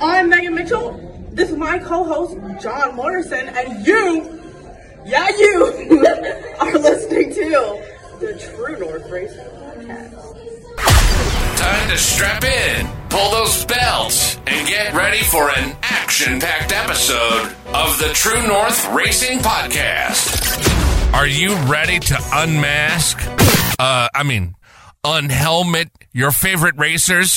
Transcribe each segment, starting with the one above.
I'm Megan Mitchell. This is my co-host John Morrison, and you, yeah, you are listening to the True North Racing Podcast. Time to strap in, pull those belts, and get ready for an action packed episode of the True North Racing Podcast. Are you ready to unmask? Uh, I mean, unhelmet your favorite racers?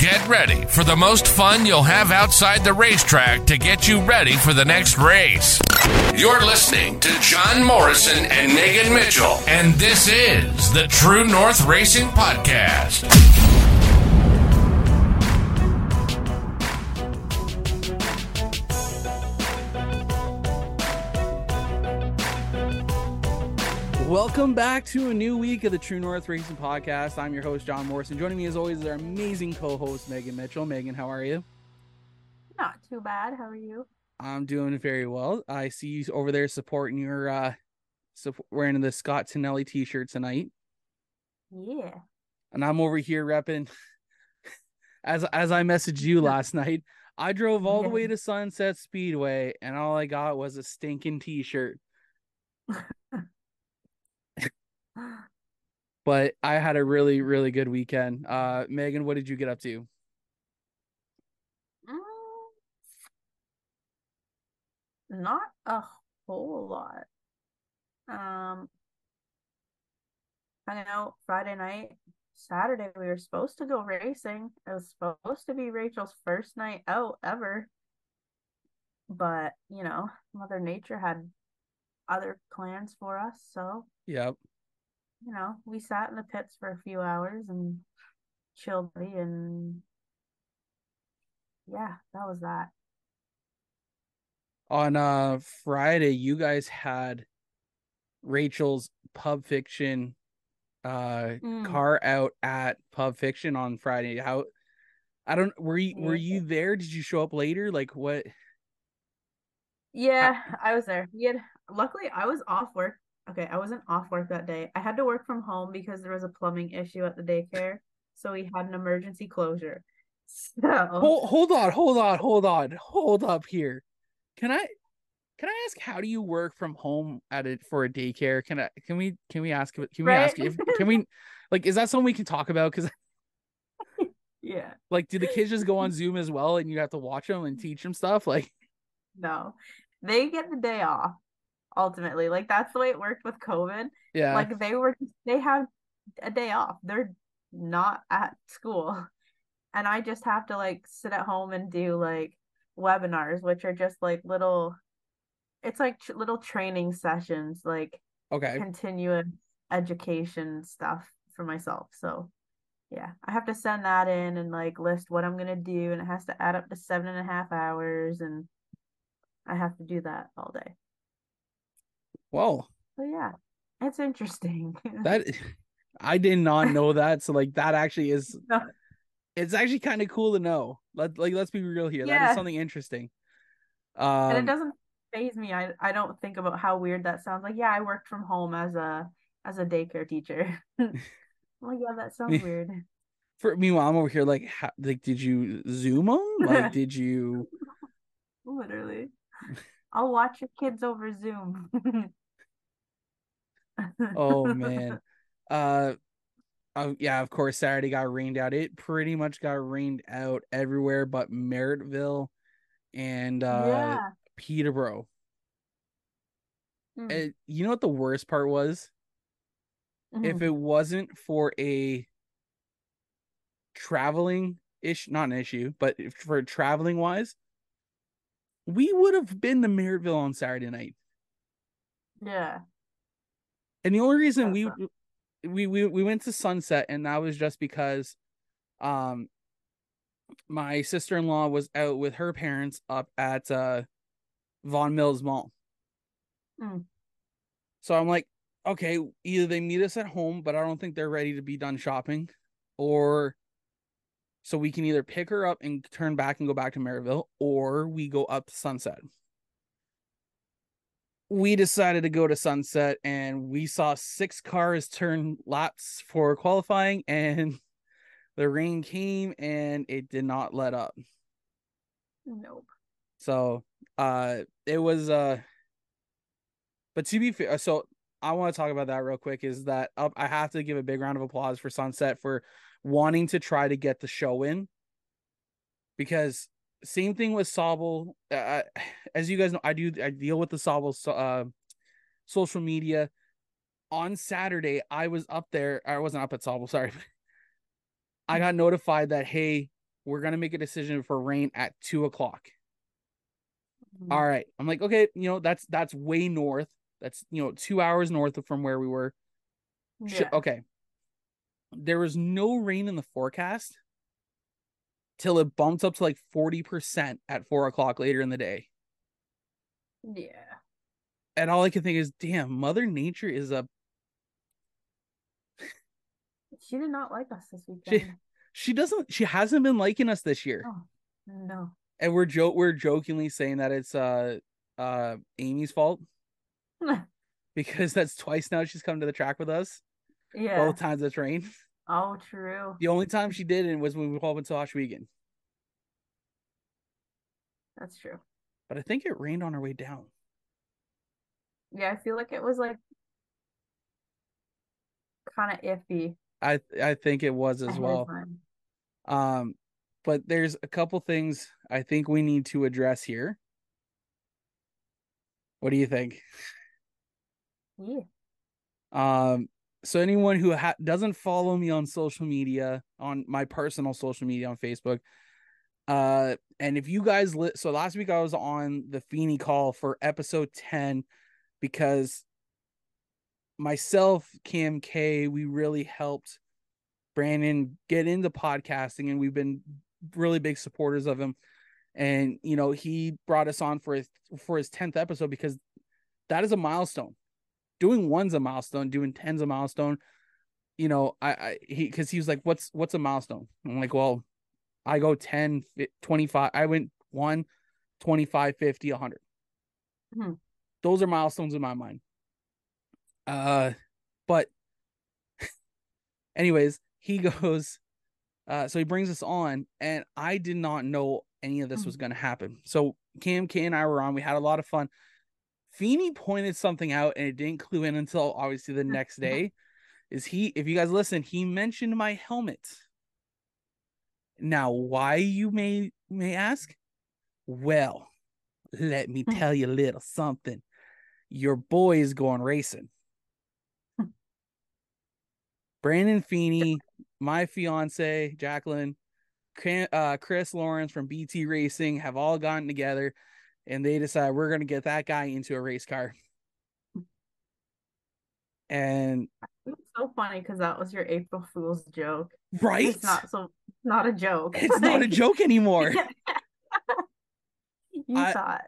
Get ready for the most fun you'll have outside the racetrack to get you ready for the next race. You're listening to John Morrison and Megan Mitchell, and this is the True North Racing Podcast. Welcome back to a new week of the True North Racing Podcast. I'm your host, John Morrison. Joining me as always is our amazing co-host, Megan Mitchell. Megan, how are you? Not too bad. How are you? I'm doing very well. I see you over there supporting your uh so wearing the Scott Tonelli t-shirt tonight. Yeah. And I'm over here repping as as I messaged you last night. I drove all the way to Sunset Speedway and all I got was a stinking t-shirt. but I had a really, really good weekend. Uh, Megan, what did you get up to? Mm, not a whole lot. Um, I know Friday night, Saturday, we were supposed to go racing. It was supposed to be Rachel's first night out ever. But, you know, Mother Nature had other plans for us. So, Yep. You know, we sat in the pits for a few hours and chilled and yeah, that was that. On uh Friday, you guys had Rachel's Pub Fiction uh Mm. car out at Pub Fiction on Friday. How I don't were you were you there? Did you show up later? Like what Yeah, I was there. We had luckily I was off work. Okay, I wasn't off work that day. I had to work from home because there was a plumbing issue at the daycare, so we had an emergency closure. So hold, hold on, hold on, hold on, hold up here. Can I can I ask how do you work from home at it for a daycare? Can I can we can we ask can we Right? ask if can we like is that something we can talk about? Because yeah, like do the kids just go on Zoom as well and you have to watch them and teach them stuff? Like no. They get the day off ultimately. Like that's the way it worked with COVID. yeah. Like they were they have a day off. They're not at school. And I just have to like sit at home and do like webinars, which are just like little it's like tr- little training sessions, like okay. continuous education stuff for myself. So yeah, I have to send that in and like list what I'm gonna do, and it has to add up to seven and a half hours, and I have to do that all day. Well, So yeah, it's interesting. that I did not know that. So like that actually is No. it's actually kind of cool to know. Let like let's be real here. That Yeah. is something interesting. Um and it doesn't phase me. I I don't think about how weird that sounds. Like yeah, I worked from home as a as a daycare teacher. well, yeah, that sounds weird. for meanwhile I'm over here like how, like did you zoom them? Like did you Literally, I'll watch your kids over Zoom. oh man. Uh oh yeah, of course Saturday got rained out. It pretty much got rained out everywhere but Merrittville and uh yeah. Peterborough. Mm. And you know what the worst part was? if Mhm. it wasn't for a traveling ish not an issue but if for traveling wise we would have been to Merrittville on Saturday night yeah. and the only reason we, we we we went to Sunset and that was just because um my sister-in-law was out with her parents up at uh Vaughan Mills Mall Mm. so I'm like okay either they meet us at home but I don't think they're ready to be done shopping or so we can either pick her up and turn back and go back to Maryville, or we go up to Sunset. We decided to go to Sunset and we saw six cars turn laps for qualifying and the rain came and it did not let up. Nope. So uh it was uh but to be fair so I want to talk about that real quick is that uh, I have to give a big round of applause for Sunset for wanting to try to get the show in. Because same thing with Sauble uh, as you guys know I do I deal with the Sauble uh social media. On Saturday I was up there I wasn't up at Sauble sorry. I got notified that hey we're gonna make a decision for rain at two o'clock. Mm-hmm. all right. I'm like okay you know that's that's way north. That's you know two hours north of from where we were. Yeah. okay there was no rain in the forecast till it bumped up to like 40% at four o'clock later in the day Yeah. and all i can think is damn mother nature is a She did not like us this weekend. she doesn't she hasn't been liking us this year Oh, no. and we're joke we're jokingly saying that it's uh uh amy's fault because that's twice now she's come to the track with us yeah. both times it's rained Oh, true. The only time she didn't was when we went to Oswego. That's true. But I think it rained on our way down. Yeah, I feel like it was like kind of iffy. I I think it was as well. Um, but there's a couple things I think we need to address here. What do you think? Yeah. Um, so anyone who ha- doesn't follow me on social media, on my personal social media on Facebook, uh, and if you guys li- so last week I was on the Feeney call for episode 10 because myself, Cam K, we really helped Brandon get into podcasting and we've been really big supporters of him. And you know, he brought us on for his for his 10th episode because that is a milestone doing one's a milestone, doing ten's a milestone. You know, I, I he because he was like, what's what's a milestone? I'm like, well, I go 10, 25. I went 1, 25, 50, 100. Hmm. Those are milestones in my mind. Uh, but anyways, he goes, uh, so he brings us on, and I did not know any of this Hmm. was going to happen. So Cam K and I were on. We had a lot of fun. Feeney pointed something out, and it didn't clue in until obviously the next day. Is he? If you guys listen, he mentioned my helmet. Now, why you may may ask? Well, let me Hmm. tell you a little something. Your boy is going racing. Hmm. Brandon Feeney, my fiance Jacqueline, uh, Chris Lawrence from BT Racing have all gotten together, and they decide we're going to get that guy into a race car. And It's so funny because that was your April Fool's joke. right, It's not so not a joke. it's not a joke anymore. You I- thought.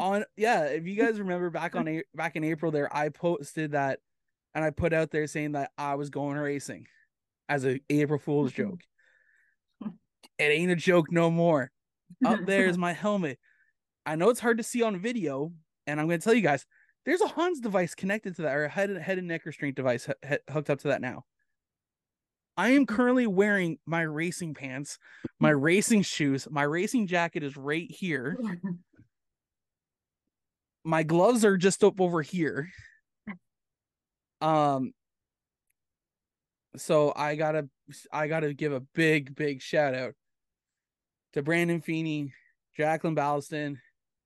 on yeah if you guys remember back on A- back in april there i posted that and i put out there saying that i was going racing as a april fool's mm-hmm. joke it ain't a joke no more up there is my helmet i know it's hard to see on video and i'm going to tell you guys there's a hans device connected to that or a head, head and neck restraint device h- hooked up to that now. I am currently wearing my racing pants my racing shoes my racing jacket is right here. My gloves are just up over here. Um so I gotta I gotta give a big, big shout out to Brandon Feeney, Jacqueline Ballaston,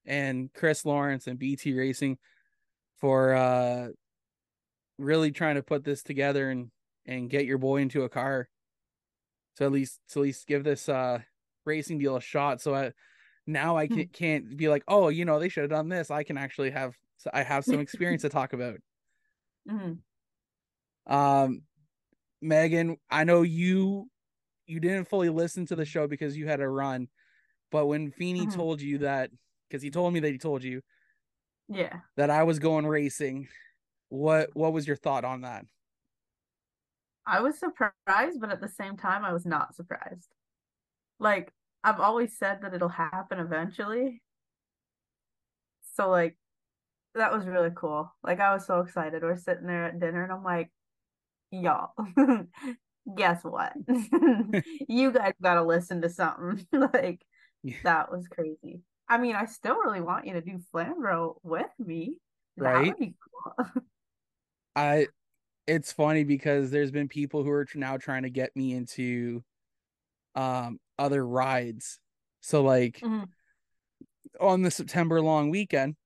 and Chris Lawrence and BT Racing for uh really trying to put this together and and get your boy into a car to at least to at least give this uh racing deal a shot so I now I Hmm. can, can't be like, oh, you know, they should have done this. I can actually have, I have some experience to talk about. Mhm. Um, Megan, I know you, you didn't fully listen to the show because you had a run, but when Feeney Mhm. told you that, because he told me that he told you Yeah. that I was going racing, what what was your thought on that? I was surprised, but at the same time, I was not surprised. Like, I've always said that it'll happen eventually. So, like, that was really cool. Like, I was so excited. We're sitting there at dinner, and I'm like, y'all, guess what? You guys gotta listen to something. Like, Yeah. That was crazy. I mean, I still really want you to do Flamborough with me. That Right? would be cool. I it's funny because there's been people who are now trying to get me into um other rides. So like Mhm. on the September long weekend,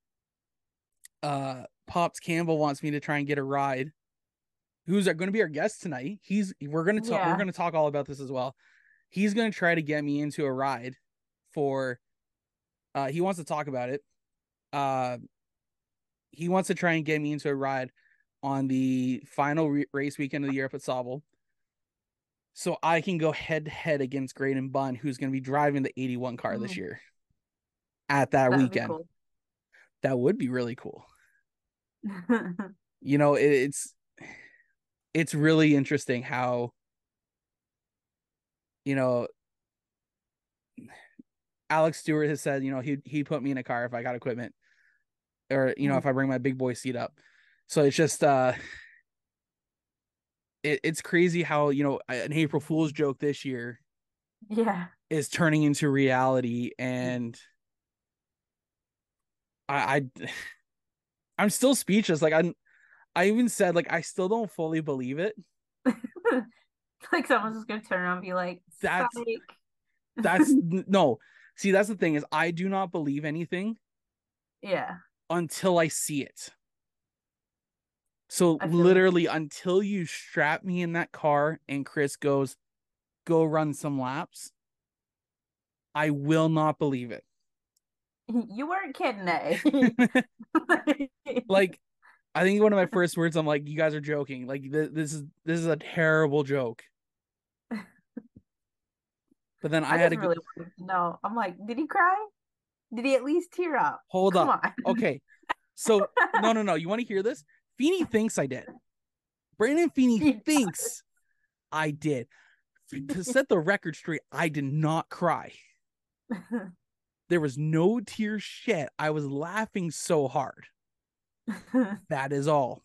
uh Pops Campbell wants me to try and get a ride. Who's going to be our guest tonight? He's we're going to talk we're going to talk all about this as well. He's going to try to get me into a ride for uh he wants to talk about it. Uh he wants to try and get me into a ride on the final re- race weekend of the year up at Sauble. So I can go head to head against Graydon Bunn, who's going to be driving the 81 car this Mhm. year at that That would weekend. cool. That would be really cool. You know, it, it's it's really interesting how you know Alex Stewart has said, you know, he he put me in a car if I got equipment or you know, Mhm. if I bring my big boy seat up. So it's just uh it, it's crazy how, you know, an April Fool's joke this year yeah. is turning into reality and I I I'm still speechless. Like I'm I even said like I still don't fully believe it. like someone's just gonna turn around and be like, That's- "Psych." That's no. See, that's the thing is I do not believe anything yeah. until I see it. So I feel you. literally until you strap me in that car and Chris goes, go run some laps, I will not believe it. You weren't kidding, eh? like I think one of my first words I'm like, you guys are joking. Like th- this is this is a terrible joke. But then I, I, had to go, really to know. I'm like, did he cry? Did he at least tear up? hold Come up. on. Okay. So no no no, you want to hear this? Feeney thinks I did. Brandon Feeney thinks I did. To set the record straight, I did not cry. There was no tears shed. I was laughing so hard. That is all.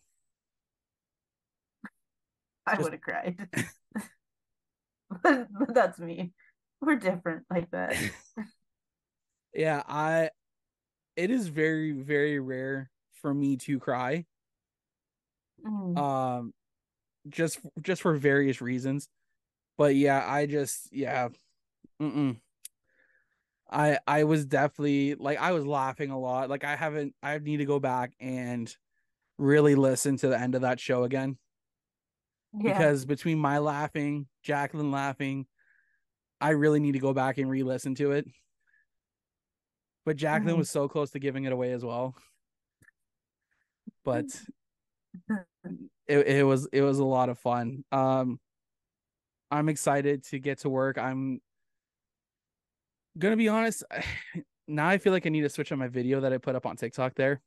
I would have cried. but, but that's me. We're different like that. Yeah, I it is very very rare for me to cry. Mm. Um just just for various reasons. But yeah, I just yeah. Mm-mm. I I was definitely like I was laughing a lot. Like I haven't I need to go back and really listen to the end of that show again. yeah. because between my laughing, Jacqueline laughing, I really need to go back and re-listen to it. But Jacqueline Mhm. was so close to giving it away as well. But it, it was it was a lot of fun. Um I'm excited to get to work. I'm gonna be honest. Now I feel like I need to switch on my video that I put up on TikTok there.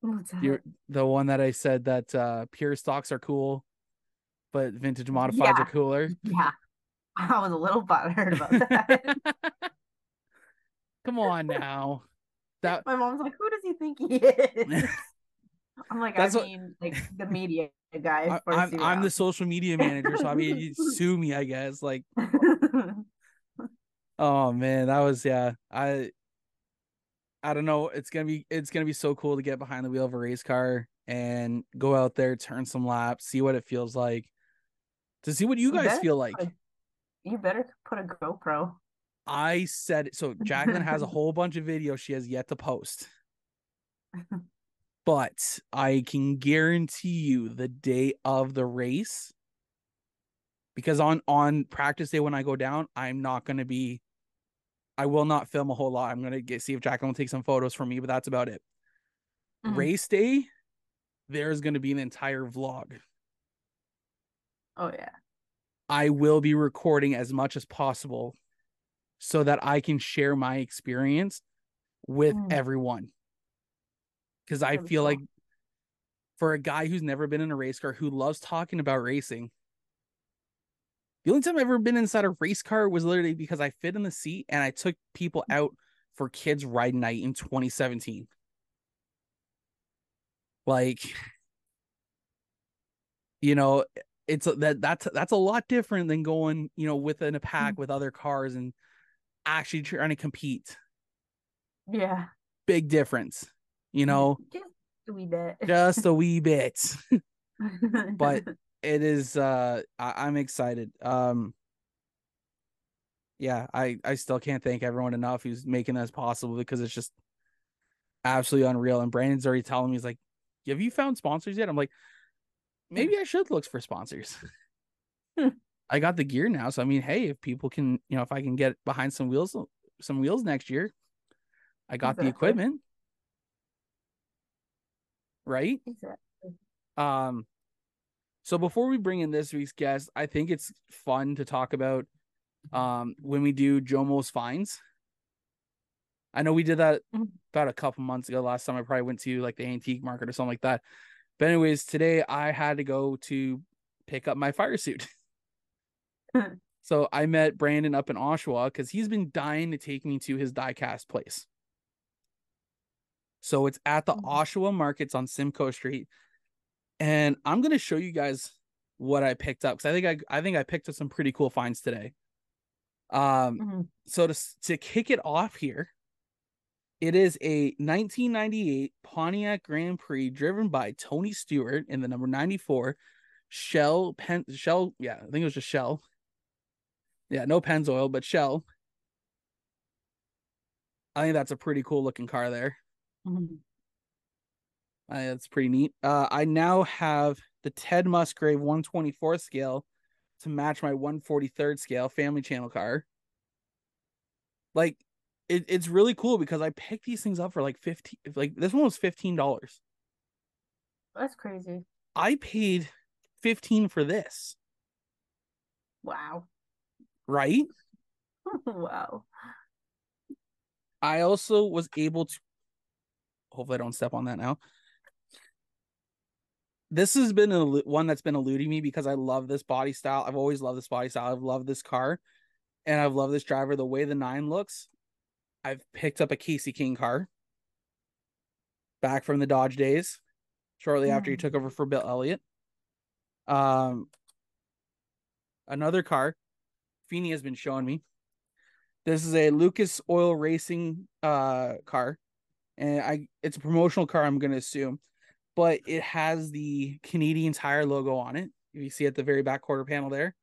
What's that? You're the one that I said that uh pure stocks are cool, but vintage modifieds Yeah. are cooler. Yeah. I was a little butthurt about that. Come on now. That My mom's like, who does he think he is? I'm like, That's I what- mean, like the media guy. I, first I'm I'm the social media manager, so I mean you sue me, I guess. Like, oh man, that was yeah. I I don't know. It's gonna be it's gonna be so cool to get behind the wheel of a race car and go out there, turn some laps, see what it feels like. To see what you guys feel like. You better put a GoPro. I said so Jacqueline has a whole bunch of videos she has yet to post. But I can guarantee you the day of the race because on on practice day when I go down, I'm not going to be I will not film a whole lot. I'm going to get see if Jacqueline will take some photos for me, but that's about it. Mhm. Race day there's going to be an entire vlog. Oh yeah. I will be recording as much as possible so that I can share my experience with Mm. everyone. Because I feel like for a guy who's never been in a race car who loves talking about racing, the only time I've ever been inside a race car was literally because I fit in the seat and I took people out for kids ride night in 2017. Like, you know, it's a- that that's that's a lot different than going, you know, within a pack with other cars and actually trying to compete. Yeah. Big difference, you know, Just a wee bit. just a wee bit. but it is uh I- I'm excited. Um yeah, I I still can't thank everyone enough who's making this possible because it's just absolutely unreal. And Brandon's already telling me he's like, Have you found sponsors yet? I'm like, maybe I should look for sponsors. Hmm. I got the gear now. So I mean, hey, if people can, you know, if I can get behind some wheels some wheels next year, I got the equipment. Right? Exactly. Um, so before we bring in this week's guest, I think it's fun to talk about um when we do Jomo's finds. I know we did that Mhm. about a couple months ago. Last time I probably went to like the antique market or something like that. But anyways, today I had to go to pick up my fire suit. so I met Brandon up in Oshawa because he's been dying to take me to his diecast place. So it's at the Mhm. Oshawa markets on Simcoe Street and I'm gonna show you guys what I picked up because I think I I think I picked up some pretty cool finds today. Um, Mhm. so to to kick it off here, it is a 1998 Pontiac Grand Prix driven by Tony Stewart in the number 94 Shell Pen Shell. Yeah, I think it was just Shell. Yeah, no Pennzoil, but Shell. I think that's a pretty cool looking car there. Mhm. I think that's pretty neat. Uh, I now have the Ted Musgrave 124 scale to match my 143rd scale family channel car. Like, it, it's really cool because I picked these things up for like 15, like this one was $15. That's crazy. I paid 15 for this, Wow. right? wow. I also was able to, hopefully, I don't step on that now. This has been a, one that's been eluding me because I love this body style. I've always loved this body style. I've loved this car and I've loved this driver. The way the nine looks, I've picked up a Kasey Kahne car back from the Dodge days, shortly after he Mm. took over for Bill Elliott. Um, another car, Feeney has been showing me. This is a Lucas Oil Racing uh car, and I it's a promotional car. I'm gonna assume, but it has the Canadian Tire logo on it. If you see at the very back quarter panel there,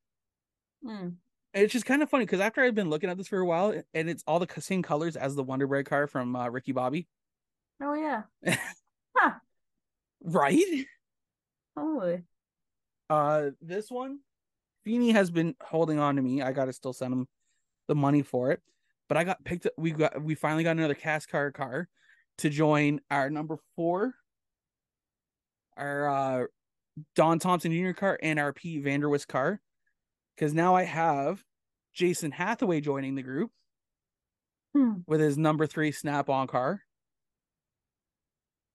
Mm. And it's just kind of funny because after I've been looking at this for a while, and it's all the same colors as the Wonder Bread car from uh, Ricky Bobby, Oh yeah. Huh. right? Holy. Uh, this one, Feeney has been holding on to me. I gotta still send him the money for it, but I got picked up. We got we finally got another cast car car to join our number four, our uh Don Thomson Jr. car and our Pete Vanderwist car, because now I have Jason Hathaway joining the group Hmm. with his number three snap on car,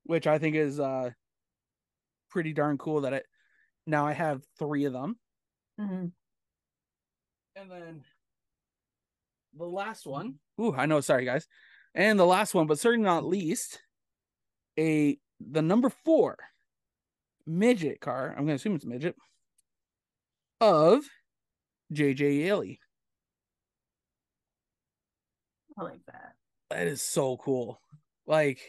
which I think is uh pretty darn cool that it now I have three of them. Mhm. And then the last one. Ooh, I know, sorry guys. And the last one, but certainly not least, a the number four midget car. I'm gonna assume it's midget of JJ Yeley. I like that. That is so cool. Like,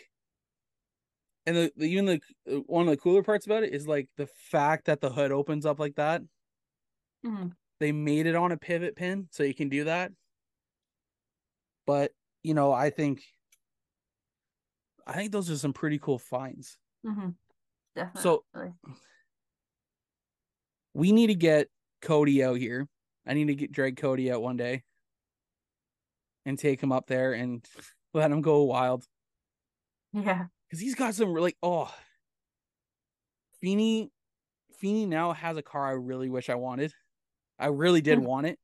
and the, the even the uh, one of the cooler parts about it is like the fact that the hood opens up like that. Mhm. They made it on a pivot pin, so you can do that. But you know, I think, I think those are some pretty cool finds. Mhm. Definitely. So- We need to get Cody out here. I need to get drag Cody out one day and take him up there and let him go wild. yeah. because he's got some really oh Feeney Feeney now has a car I really wish I wanted. I really did Mm. want it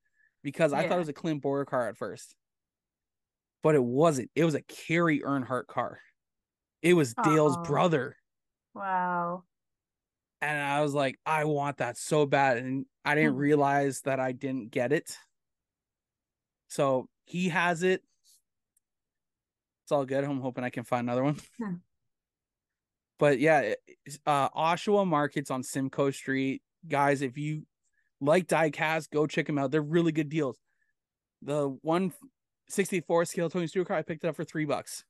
because I thought it was a Clint Bowyer car at first. But it wasn't. It was a Kerry Earnhardt car. It was Dale's Aw. brother. Wow. And I was like, I want that so bad. And I didn't Hmm. realize that I didn't get it. So he has it. It's all good. I'm hoping I can find another one. Hmm. But yeah, uh Oshawa Markets on Simcoe Street. Guys, if you like diecast, go check them out. They're really good deals. The 164 scale Tony Stewart car. I picked it up for three bucks.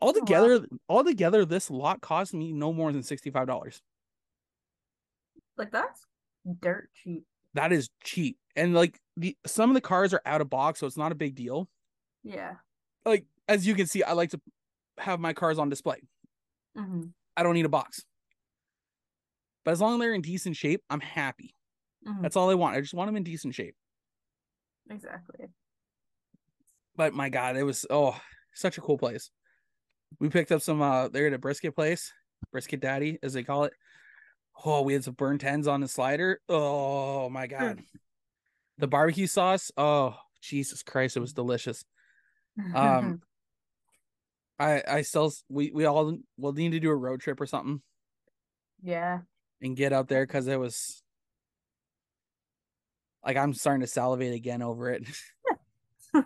wow. Altogether, altogether, this lot cost me no more than sixty-five dollars. Like that's dirt cheap. That is cheap, and like the some of the cars are out of box, so it's not a big deal. Yeah. Like as you can see, I like to have my cars on display. hmm I don't need a box, but as long as they're in decent shape, I'm happy. hmm That's all I want. I just want them in decent shape. Exactly. But my God, it was oh such a cool place. We picked up some uh they're at a brisket place, brisket daddy, as they call it. Oh, we had some burnt ends on the slider. Oh my god. The barbecue sauce. Oh, Jesus Christ, it was delicious. Um I I still we we all will need to do a road trip or something yeah. and get out there because it was like I'm starting to salivate again over it.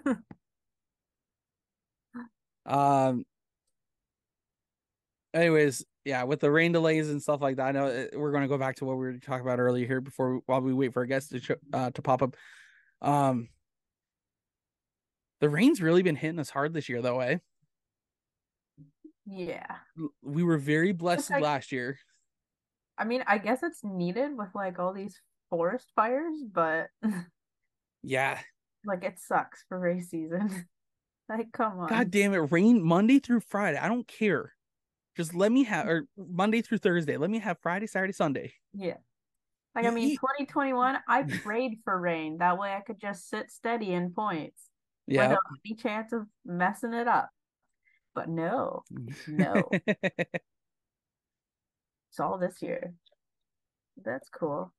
Um. Anyways, yeah, with the rain delays and stuff like that, I know uh, we're going to go back to what we were talking about earlier here before while we wait for our guests to show, uh, to pop up. Um. The rain's really been hitting us hard this year, though. Eh, yeah. we were very blessed like- last year. I mean, I guess it's needed with like all these forest fires, but Yeah, like it sucks for race season. like, come on. God damn it, rain Monday through Friday. I don't care. Just let me have or Monday through Thursday. Let me have Friday, Saturday, Sunday. Yeah. Like, I mean, 2021, I prayed for rain. That way I could just sit steady in points Yeah. without any chance of messing it up. But no, no. it's all this year. That's cool.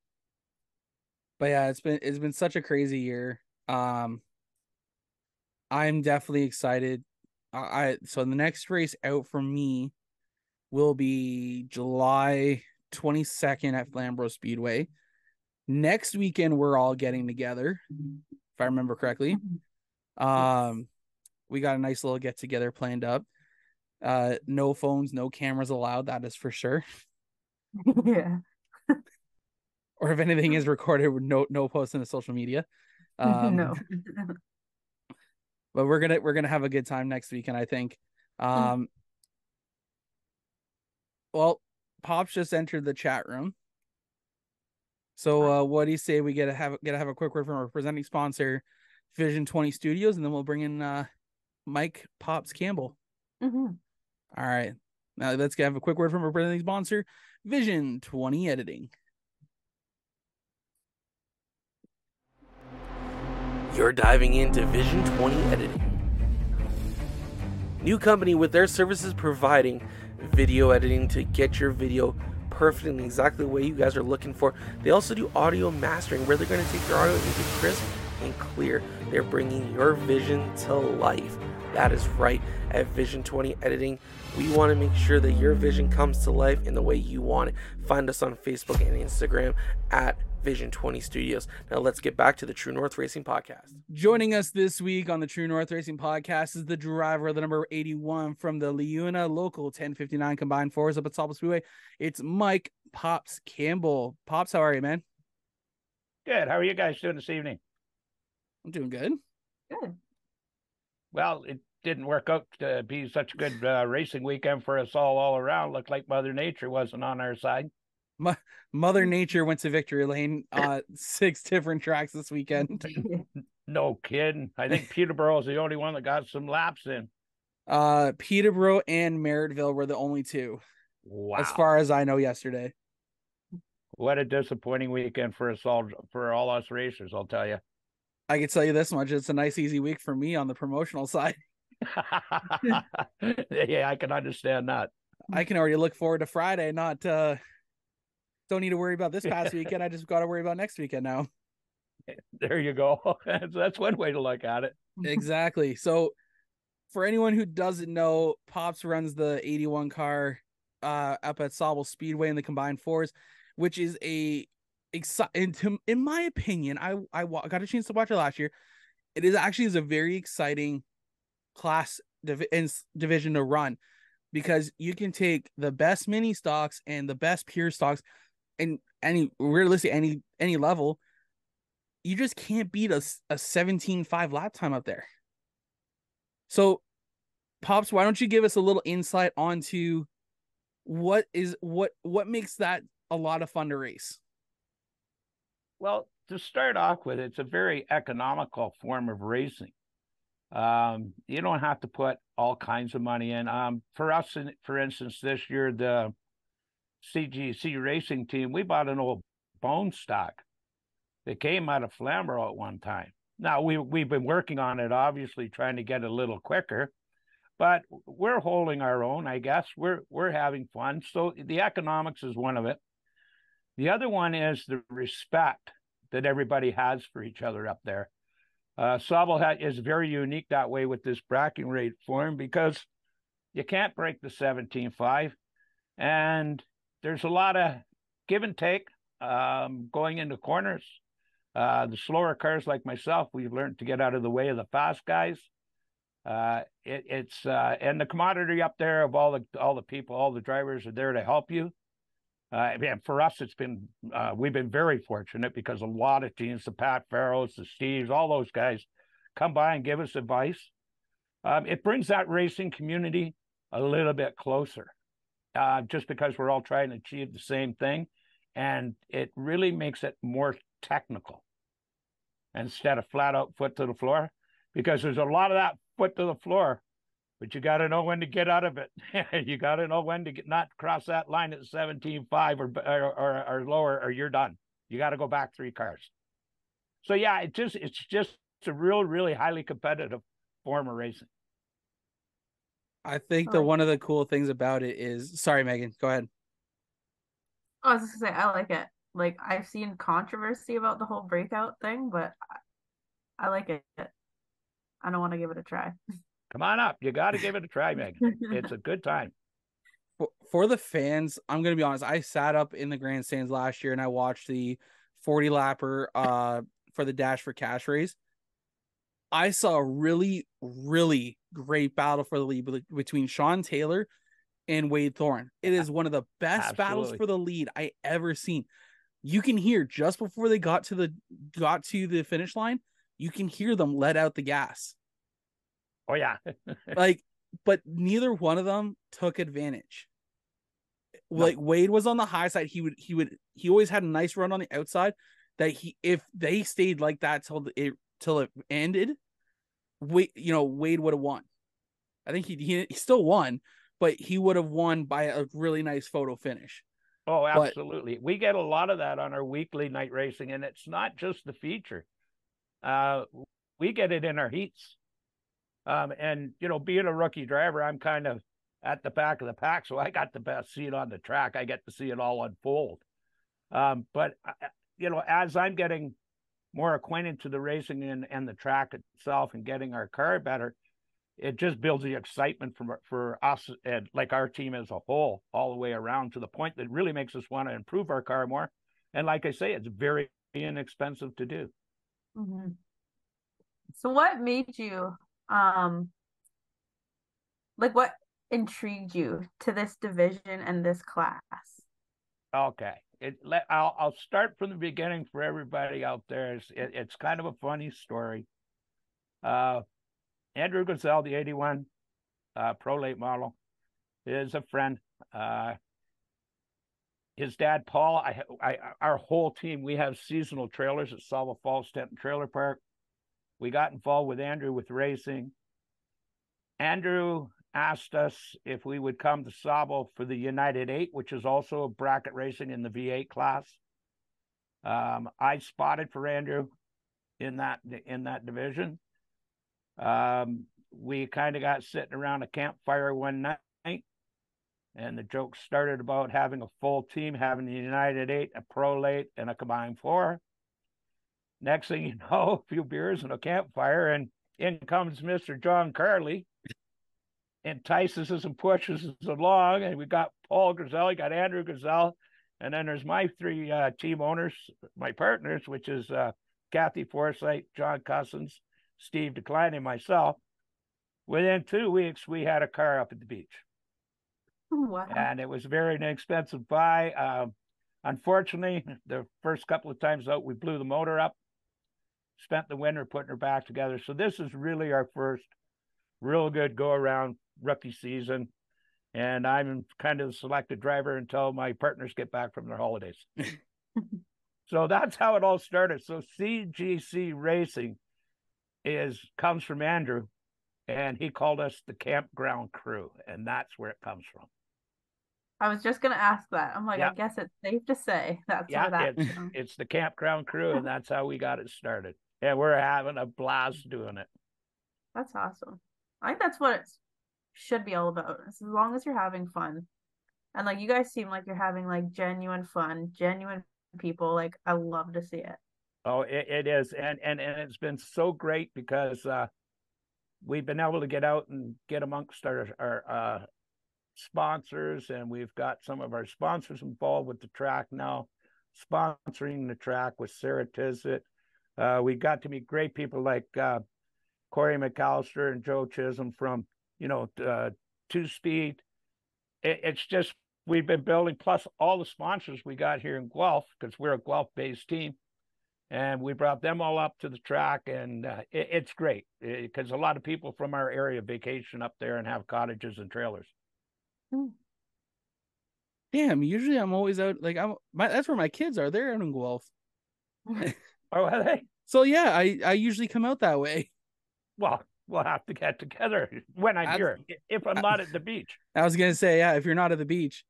but yeah, it's been it's been such a crazy year. Um, I'm definitely excited. I, I so the next race out for me will be July 22nd at Flamborough Speedway. Next weekend we're all getting together, if I remember correctly. Um, we got a nice little get together planned up. Uh, no phones, no cameras allowed. That is for sure. yeah. Or if anything is recorded, no no posting to social media. Um, no. but we're gonna we're gonna have a good time next weekend i think um well pops just entered the chat room. So uh what do you say we get to have get to have a quick word from our presenting sponsor vision 20 studios and then we'll bring in uh mike pops campbell. Mhm. all right. Now let's get have a quick word from our presenting sponsor vision 20 editing. You're diving into Vision 20 Editing. New company with their services providing video editing to get your video perfect and exactly the way you guys are looking for. They also do audio mastering where they're going to take your audio and make it crisp and clear. They're bringing your vision to life. That is right. At Vision 20 Editing, we want to make sure that your vision comes to life in the way you want it. Find us on Facebook and Instagram at Vision 20 Studios. Now let's get back to the True North Racing Podcast. Joining us this week on the True North Racing Podcast is the driver of the number 81 from the LiUNA local 1059 combined fours up at Sauble Speedway. It's Mike Pops Campbell. Pops, how are you, man? Good. How are you guys doing this evening? I'm doing good. Good. Well, it didn't work out to be such a good uh, racing weekend for us all all around. Looked like Mother Nature wasn't on our side. Mother Nature went to victory lane, uh, six different tracks this weekend. No kidding. I think Peterborough is the only one that got some laps in. Uh, Peterborough and Merrittville were the only two, Wow. as far as I know, yesterday. what a disappointing weekend for us all for all us racers, I'll tell you. I can tell you this much: it's a nice, easy week for me on the promotional side. yeah, I can understand that. I can already look forward to Friday. Not uh, don't need to worry about this past weekend. I just got to worry about next weekend now. There you go. That's one way to look at it. exactly. So, for anyone who doesn't know, Pops runs the 81 car uh, up at Sauble Speedway in the combined fours, which is a exciting, in, my opinion, I I got a chance to watch it last year. It is actually is a very exciting class div- division to run because you can take the best mini stocks and the best pure stocks and any realistically any any level you just can't beat a 17 5 lap time up there So, pops, why don't you give us a little insight onto what is what what makes that a lot of fun to race? Well, to start off with, it's a very economical form of racing. Um, you don't have to put all kinds of money in. Um, for us, in, for instance, this year the CGC racing team, we bought an old bone stock that came out of Flamborough at one time. Now we we've been working on it, obviously trying to get a little quicker, but we're holding our own. I guess we're we're having fun. So the economics is one of it. The other one is the respect that everybody has for each other up there. Uh, Sauble is very unique that way with this bracking rate form because you can't break the 17.5 and there's a lot of give and take um, going into corners. Uh, the slower cars like myself, we've learned to get out of the way of the fast guys. Uh, it, it's uh, and the commodity up there of all the all the people, all the drivers are there to help you. Uh, and for us, it's been uh, we've been very fortunate because a lot of teams, the Pat Farrows, the Steves, all those guys, come by and give us advice. Um, it brings that racing community a little bit closer, uh, just because we're all trying to achieve the same thing, and it really makes it more technical instead of flat out foot to the floor, because there's a lot of that foot to the floor but you got to know when to get out of it. you got to know when to get, not cross that line at 17.5 or, or, or, lower, or you're done. You got to go back three cars. So yeah, it just it's just a real, really highly competitive form of racing. I think the one of the cool things about it is sorry, Megan, go ahead. I was just gonna say I like it. Like I've seen controversy about the whole breakout thing, but I, I like it. I don't want to give it a try. Come on up. You got to give it a try, Megan. It's a good time. For, for the fans, I'm going to be honest. I sat up in the grandstands last year and I watched the 40 lapper uh, for the Dash for Cash race. I saw a really, really great battle for the lead between Sean Taylor and Wade Thorn. It is one of the best Absolutely. battles for the lead I ever seen. You can hear just before they got to the got to the finish line, you can hear them let out the gas. Oh yeah. like, but neither one of them took advantage. No. Like Wade was on the high side. He would he would he always had a nice run on the outside. That he if they stayed like that till it till it ended, Wade you know Wade would have won. I think he, he he still won, but he would have won by a really nice photo finish. Oh, absolutely. But, we get a lot of that on our weekly night racing, and it's not just the feature. Uh, we get it in our heats. Um, and you know, being a rookie driver, I'm kind of at the back of the pack, so I got the best seat on the track. I get to see it all unfold. Um, but uh, uh, you know, as I'm getting more acquainted to the racing and, and the track itself and getting our car better, it just builds the excitement for for us and like our team as a whole, all the way around to the point that really makes us want to improve our car more. And like I say, it's very inexpensive to do. Mm-hmm. So, what made you um like what intrigued you to this division and this class okay it let I'll, I'll start from the beginning for everybody out there. It's, it, it's kind of a funny story. Uh andrew gazelle the 81 uh pro late model is a friend. Uh his dad paul I, I our whole team we have seasonal trailers at Sauble Falls Tent and Trailer Park. We got involved with Andrew with racing. Andrew asked us if we would come to Sauble for the United Eight, which is also a bracket racing in the V8 class. Um, I spotted for Andrew in that in that division. Um, we kind of got sitting around a campfire one night, and the joke started about having a full team, having the United Eight, a Pro Late, and a combined four. Next thing you know, a few beers and a campfire, and in comes Mr. John Carley, entices us and pushes us along. And we got Paul Gazelle, we got Andrew Gazelle, and then there's my three uh, team owners, my partners, which is uh, Kathy Forsyth, John Cousins, Steve Decline, and myself. Within two weeks, we had a car up at the beach. Wow. And it was a very inexpensive buy. Um, unfortunately, the first couple of times out, we blew the motor up spent the winter putting her back together. So this is really our first real good go around rookie season. And I'm kind of the selected driver until my partners get back from their holidays. so that's how it all started. So CGC Racing is comes from Andrew, and he called us the campground crew, and that's where it comes from. I was just gonna ask that. I'm like, Yeah. I guess it's safe to say that's Yeah, where that. it's, from. it's the campground crew, and that's how we got it started. And we're having a blast doing it. That's awesome. I think that's what it should be all about. As long as you're having fun, and like you guys seem like you're having like genuine fun, genuine people. Like I love to see it. Oh, it, it is, and and and it's been so great because uh, we've been able to get out and get amongst our our uh, sponsors, and we've got some of our sponsors involved with the track now, sponsoring the track with Sarah Tizzit. Uh, we got to meet great people like uh, Corey McAllister and Joe Chisholm from you know uh, Two Speed. It, it's just we've been building plus all the sponsors we got here in Guelph because we're a Guelph based team and we brought them all up to the track and uh, it, it's great because a lot of people from our area vacation up there and have cottages and trailers Damn, usually I'm always out like I'm my that's where my kids are. They're out in Guelph. oh are they So yeah, I I usually come out that way. well we'll have to get together when i'm That's- here if i'm not at the beach I was gonna say, yeah, if you're not at the beach.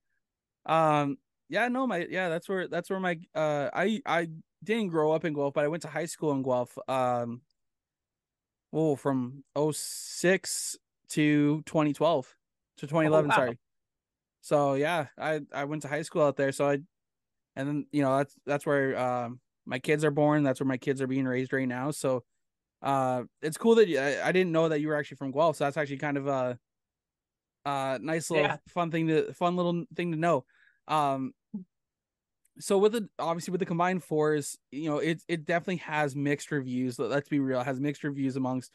Um yeah, no, my yeah, that's where that's where my uh I I didn't grow up in Guelph, but I went to high school in Guelph. Um oh from 06 to 2012 to 2011, wow. sorry. So yeah, I I went to high school out there. So I and then you know that's that's where um my kids are born. That's where my kids are being raised right now. So uh it's cool that you, I, I didn't know that you were actually from Guelph. So that's actually kind of a uh nice little Yeah. fun thing to fun little thing to know. Um so with the obviously with the combined fours, you know, it it definitely has mixed reviews. Let- Let's be real, it has mixed reviews amongst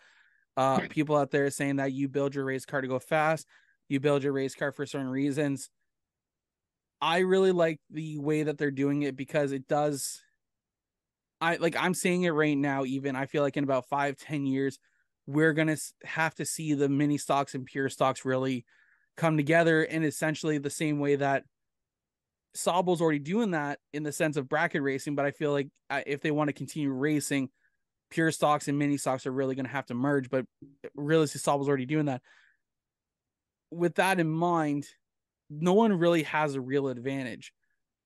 uh people out there saying that you build your race car to go fast, you build your race car for certain reasons. I really like the way that they're doing it because it does I like I'm seeing it right now even I feel like in about five ten years we're to have to see the mini stocks and pure stocks really come together in essentially the same way that Sauble's already doing that in the sense of bracket racing, but I feel like uh, if they want to continue racing, pure stocks and mini stocks are really to have to merge. But realistically, Sauble's already doing that. With that in mind, no one really has a real advantage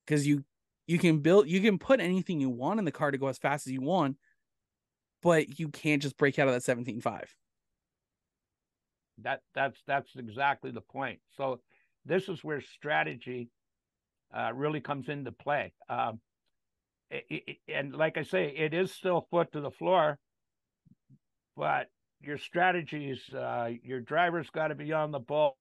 because you you can build you can put anything you want in the car to go as fast as you want, but you can't just break out of that 17.5. that that's that's exactly the point. So this is where strategy uh, really comes into play. Um, i- i- and like i say it is still foot to the floor but your strategies uh, your driver's got to be on the ball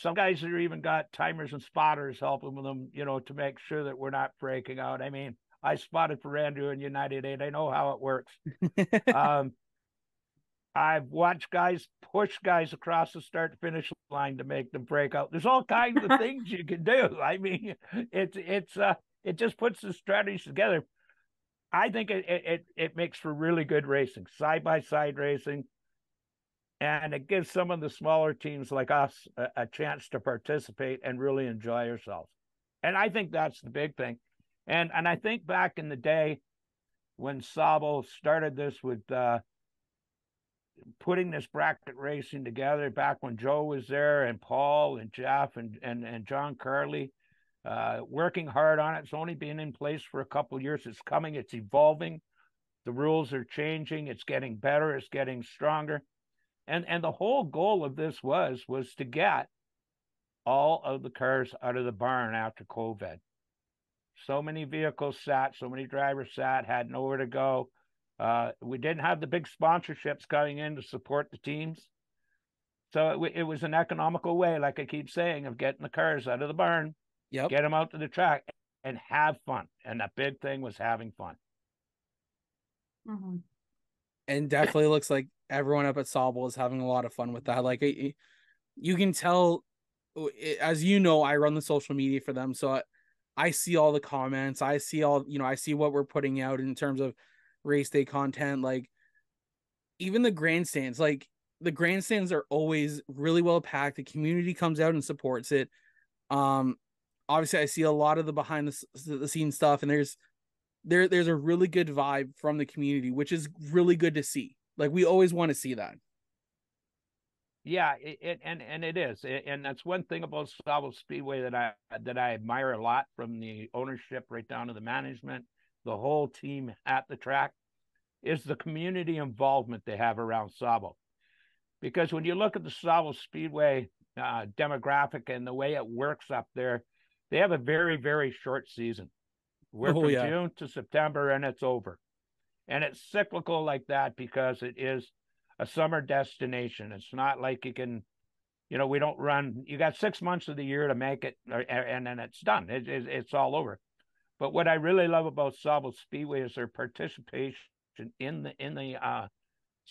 some guys are even got timers and spotters helping with them you know to make sure that we're not breaking out i mean i spotted for andrew in united 8 i know how it works um, I've watched guys push guys across the start finish line to make them break out. There's all kinds of things you can do. I mean, it's it's uh it just puts the strategies together. I think it it it makes for really good racing, side by side racing, and it gives some of the smaller teams like us a, a chance to participate and really enjoy ourselves. And I think that's the big thing. And and I think back in the day when Sauble started this with uh putting this bracket racing together back when Joe was there and Paul and Jeff and and, and John Carley uh, working hard on it. It's only been in place for a couple years. It's coming, it's evolving. The rules are changing, it's getting better, it's getting stronger. And and the whole goal of this was was to get all of the cars out of the barn after COVID. So many vehicles sat, so many drivers sat, had nowhere to go. Uh, we didn't have the big sponsorships coming in to support the teams. So it, it was an economical way, like I keep saying, of getting the cars out of the barn, Yep. get them out to the track, and have fun. And the big thing was having fun. hmm and definitely looks like everyone up at Sauble is having a lot of fun with that. Like, you can tell, as you know, I run the social media for them, so I, I see all the comments. I see all, you know, I see what we're putting out in terms of race day content. Like, even the grandstands, like the grandstands are always really well packed. The community comes out and supports it. Um, obviously, I see a lot of the behind the, the scenes stuff, and there's there there's a really good vibe from the community, which is really good to see. Like we always want to see that. Yeah, it, it, and and it is, and that's one thing about Sauble Speedway that I that I admire a lot from the ownership right down to the management, the whole team at the track, is the community involvement they have around Sauble. Because when you look at the Sauble Speedway uh, demographic and the way it works up there, they have a very very short season. We're Oh, from yeah. June to September, and it's over, and it's cyclical like that because it is a summer destination. It's not like you can, you know, we don't run. You got six months of the year to make it, and then it's done. It, it, it's all over. But what I really love about Sauble Speedway is their participation in the in the uh,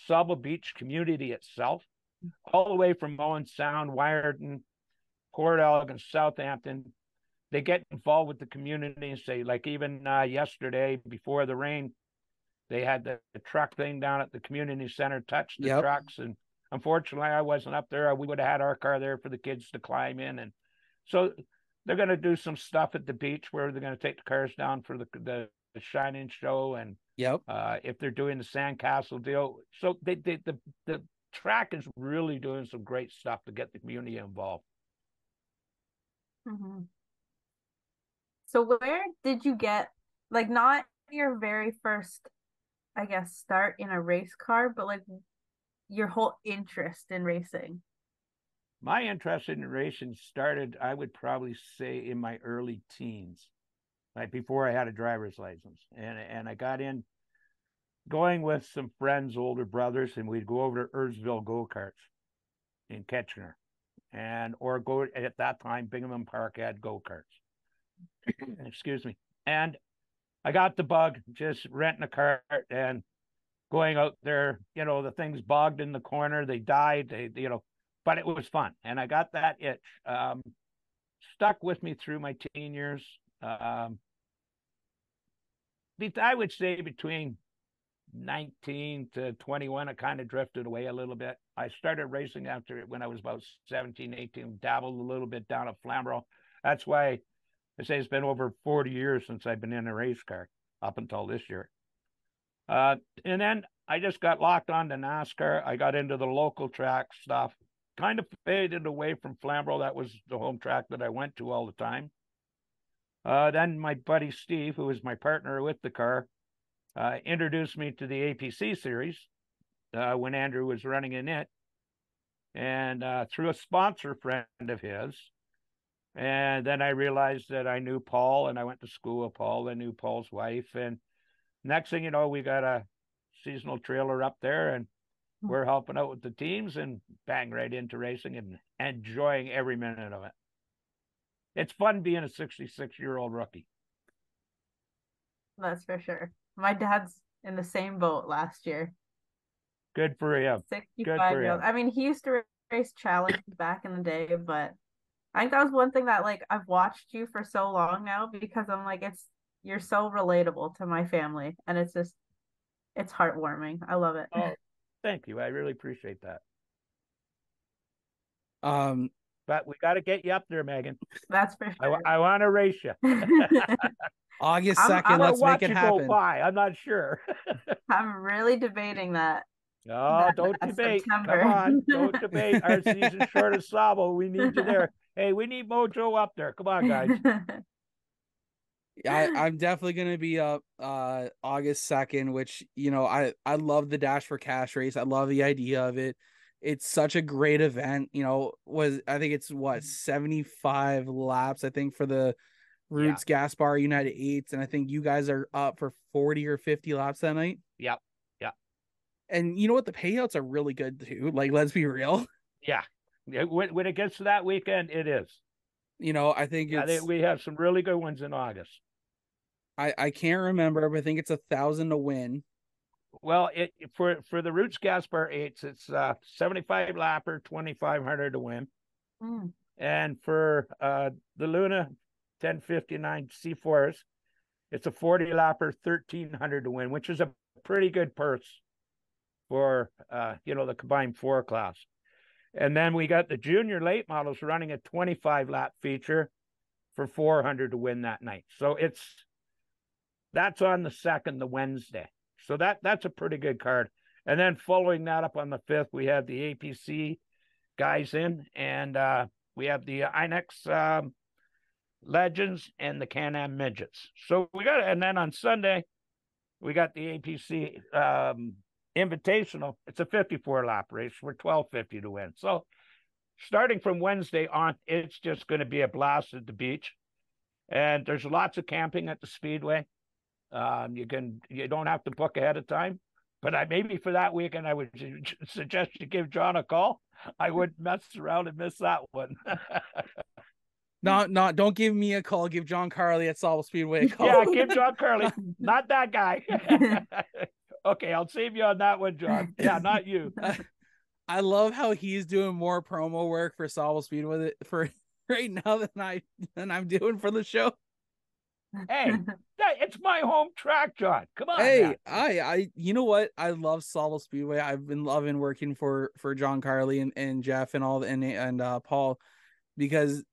Sauble Beach community itself, all the way from Owen Sound, Wiarton, Port Elgin, Southampton. They get involved with the community and say, like even uh, yesterday before the rain, they had the, the truck thing down at the community center, touched the Yep. trucks, and unfortunately, I wasn't up there. We would have had our car there for the kids to climb in, and so they're going to do some stuff at the beach where they're going to take the cars down for the the, the shining show, and Yep. uh, if they're doing the sandcastle deal, so they, they the the track is really doing some great stuff to get the community involved. Mhm. So where did you get like not your very first, I guess, start in a race car, but like your whole interest in racing? My interest in racing started, I would probably say, in my early teens, like before I had a driver's license, and and I got in going with some friends, older brothers, and we'd go over to Earlsville go karts in Kitchener, and or go at that time Bingeman Park had go karts. Excuse me, and I got the bug just renting a cart and going out there. You know, the things bogged in the corner, they died. They, you know, but it was fun, and I got that itch. Um, stuck with me through my teen years. Um, I would say between 19 to 21, I kind of drifted away a little bit. I started racing after it when I was about 17, 18, dabbled a little bit down at Flamborough. That's why I say it's been over 40 years since I've been in a race car up until this year. Uh, and then I just got locked on to NASCAR. I got into the local track stuff, kind of faded away from Flamborough. That was the home track that I went to all the time. Uh, then my buddy Steve, who was my partner with the car, uh, introduced me to the APC series uh, when Andrew was running in it, and uh, through a sponsor friend of his. And then I realized that I knew Paul, and I went to school with Paul. I knew Paul's wife, and next thing you know, we got a seasonal trailer up there, and hmm. we're helping out with the teams, and bang right into racing and enjoying every minute of it. It's fun being a 66 year old rookie. That's for sure. My dad's in the same boat last year. Good for him. 65 for him. I mean, he used to race challenge back in the day, but I think that was one thing that like I've watched you for so long now because I'm like it's you're so relatable to my family and it's just it's heartwarming. I love it. Oh, thank you. I really appreciate that. Um, But we got to get you up there, Megan. That's for I, sure. wa- I want to race you. August I'm- second, I'm let's make it happen. go by. I'm not sure. I'm really debating that. No, That- don't that's debate. September. Come on, don't debate. Our season short of Sauble. We need you there. Hey, we need Mojo up there. Come on, guys. I, I'm definitely gonna be up uh August second, which you know I I love the Dash for Cash race. I love the idea of it. It's such a great event. You know, was I think it's what 75 laps. I think for the Roots Gaspar United Eights, and I think you guys are up for 40 or 50 laps that night. Yep, yep. And you know what? The payouts are really good too. Like, let's be real. Yeah. Yeah, When, when it gets to that weekend, it is. You know, I think Yeah, it's they, we have some really good ones in August. I I can't remember, but I think it's a thousand to win. Well, it for for the Roots Gaspar eights, it's uh seventy five lapper, twenty five hundred to win, Mm. and for uh the LiUNA ten fifty nine C fours, it's a forty lapper, thirteen hundred to win, which is a pretty good purse. for uh, you know the combined four class. And then we got the junior late models running a 25 lap feature for 400 to win that night. So it's that's on the second, the Wednesday. So that that's a pretty good card. And then following that up on the fifth, we have the APC guys in, and uh, we have the Inex um, Legends and the Can Am Midgets. So we got, and then on Sunday, we got the APC um, Invitational. It's a 54 lap race for 1250 to win. So starting from Wednesday on, it's just going to be a blast at the beach. And there's lots of camping at the Speedway. Um, you can you don't have to book ahead of time, but I maybe for that weekend I would suggest you give John a call. I wouldn't mess around and miss that one. not not don't give me a call. Give John Carly at Sauble Speedway a call. Yeah, give John Carly, not that guy. okay, I'll save you on that one, John. Yeah, not you. I love how he's doing more promo work for Sauble Speed with it for right now than I than I'm doing for the show. Hey, that, it's my home track, John. Come on. Hey, man. I I you know what? I love Sauble Speedway. I've been loving working for for John Carly and, and Jeff and all and and uh Paul because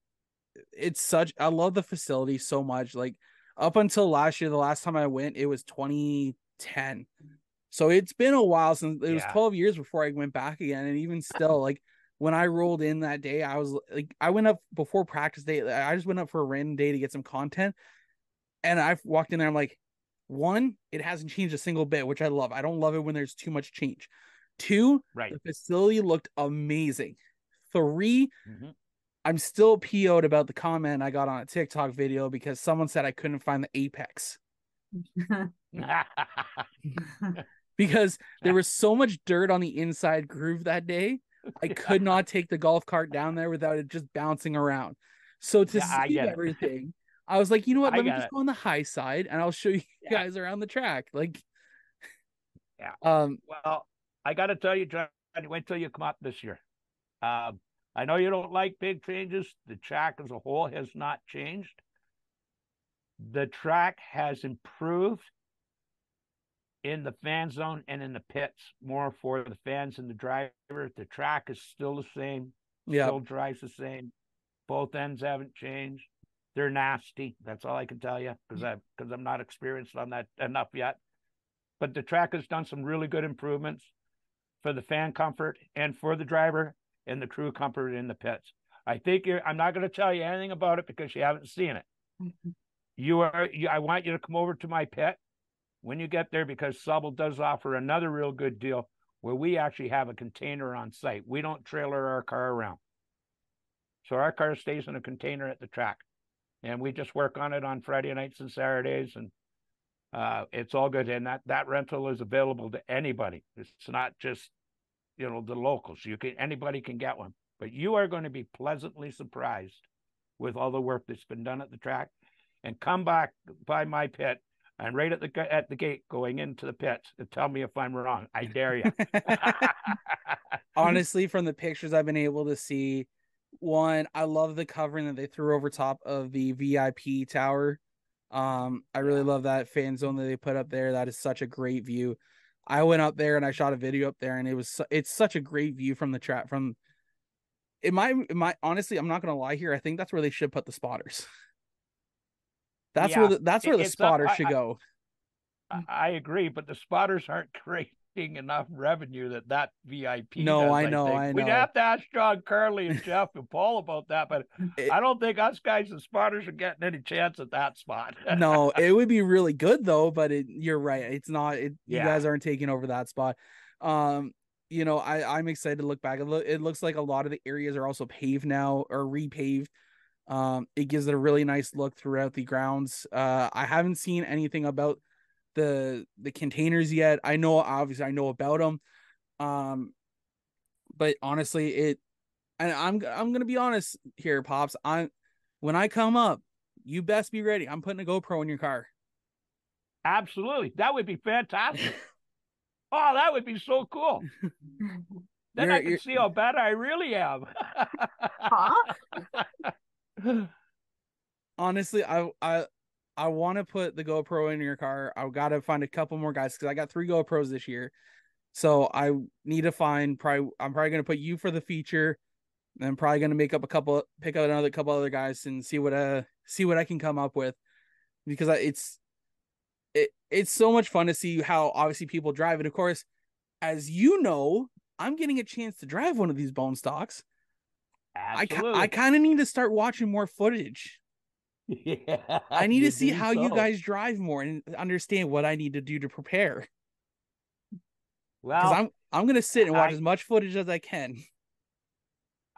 it's such I love the facility so much. Like up until last year, the last time I went, it was 2010. So it's been a while since it was Yeah. 12 years before I went back again. And even still, like when I rolled in that day, I was like, I went up before practice day. I just went up for a random day to get some content. And I walked in there, I'm like, one, it hasn't changed a single bit, which I love. I don't love it when there's too much change. Two, Right. the facility looked amazing. Three, Mhm. I'm still PO'd about the comment I got on a TikTok video because someone said I couldn't find the apex because there was so much dirt on the inside groove that day. I could not take the golf cart down there without it just bouncing around. So to Yeah, I see it. everything, I was like, you know what? I Let me just it. go on the high side and I'll show you Yeah. guys around the track. Like, Yeah. Um, well, I got to tell you, John, wait till you come up this year. Um, I know you don't like big changes. The track as a whole has not changed. The track has improved in the fan zone and in the pits more for the fans and the driver. The track is still the same. yeah. Still drives the same. Both ends haven't changed. They're nasty. That's all I can tell you because I because I'm not experienced on that enough yet. But the track has done some really good improvements for the fan comfort and for the driver and the crew comfort in the pits. I think you're. I'm not going to tell you anything about it because you haven't seen it. Mm-hmm. You are. You, I want you to come over to my pit when you get there because Sauble does offer another real good deal where we actually have a container on site. We don't trailer our car around. So our car stays in a container at the track. And we just work on it on Friday nights and Saturdays and uh, it's all good. And that, that rental is available to anybody. It's not just, you know, the locals. You can anybody can get one. But you are going to be pleasantly surprised with all the work that's been done at the track. And come back by my pit and right at the at the gate going into the pits and tell me if I'm wrong. I dare you. honestly from the pictures i've been able to see one i love the covering that they threw over top of the vip tower. Um i really love that fan zone that they put up there. That is such a great view. I went up there and i shot a video up there and it was su- it's such a great view from the trap from it might it might honestly i'm not gonna lie here. I think that's where they should put the spotters that's Yeah, where the, that's where it- the it's up- spotters I- should I- go I- I agree, but the spotters aren't creating enough revenue that that VIP. No, does, I know, think. I We'd have to ask John Carly and Jeff and Paul about that, but It- I don't think us guys and spotters are getting any chance at that spot. no, it would be really good though, but it, you're right. It's not. It, You guys aren't taking over that spot. Um, you know, I I'm excited to look back. It, loo- it looks like a lot of the areas are also paved now or repaved. Um, it gives it a really nice look throughout the grounds. Uh, I haven't seen anything about the the containers yet. I know obviously I know about them. Um, but honestly, it and I'm I'm gonna be honest here, pops. I when I come up, you best be ready. I'm putting a GoPro in your car. Absolutely, that would be fantastic. oh, that would be so cool. Then I You're- can you're- see how bad I really am. Huh? Honestly, I I I want to put the GoPro in your car. I've got to find a couple more guys because I got three GoPros this year. So I need to find probably I'm probably gonna put you for the feature. And I'm probably gonna make up a couple pick out another couple other guys and see what uh see what I can come up with because it's it it's so much fun to see how obviously people drive it. Of course, as you know, I'm getting a chance to drive one of these bone stocks. Absolutely. I I kind of need to start watching more footage. yeah, I need to see how you guys drive more and understand what I need to do to prepare. Well, I'm I'm gonna sit and watch I- as much footage as I can.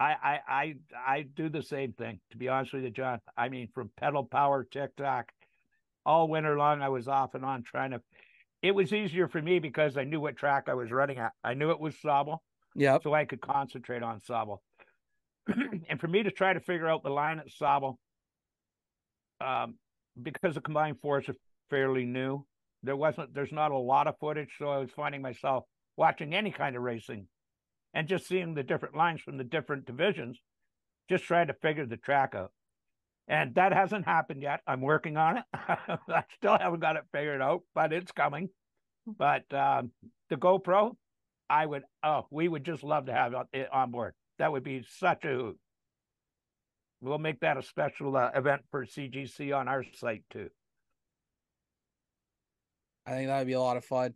I, I I I do the same thing. To be honest with you, John. I mean, from pedal power TikTok, all winter long, I was off and on trying to. It was easier for me because I knew what track I was running at. I knew it was Sauble, Yep. so I could concentrate on Sauble. and for me to try to figure out the line at Sauble, um, because the combined fours is fairly new, there wasn't. There's not a lot of footage, so I was finding myself watching any kind of racing and just seeing the different lines from the different divisions, just trying to figure the track out. And that hasn't happened yet. I'm working on it. I still haven't got it figured out, but it's coming. But um, the GoPro, I would, oh, we would just love to have it on board. That would be such a. We'll make that a special uh, event for CGC on our site too. I think that would be a lot of fun.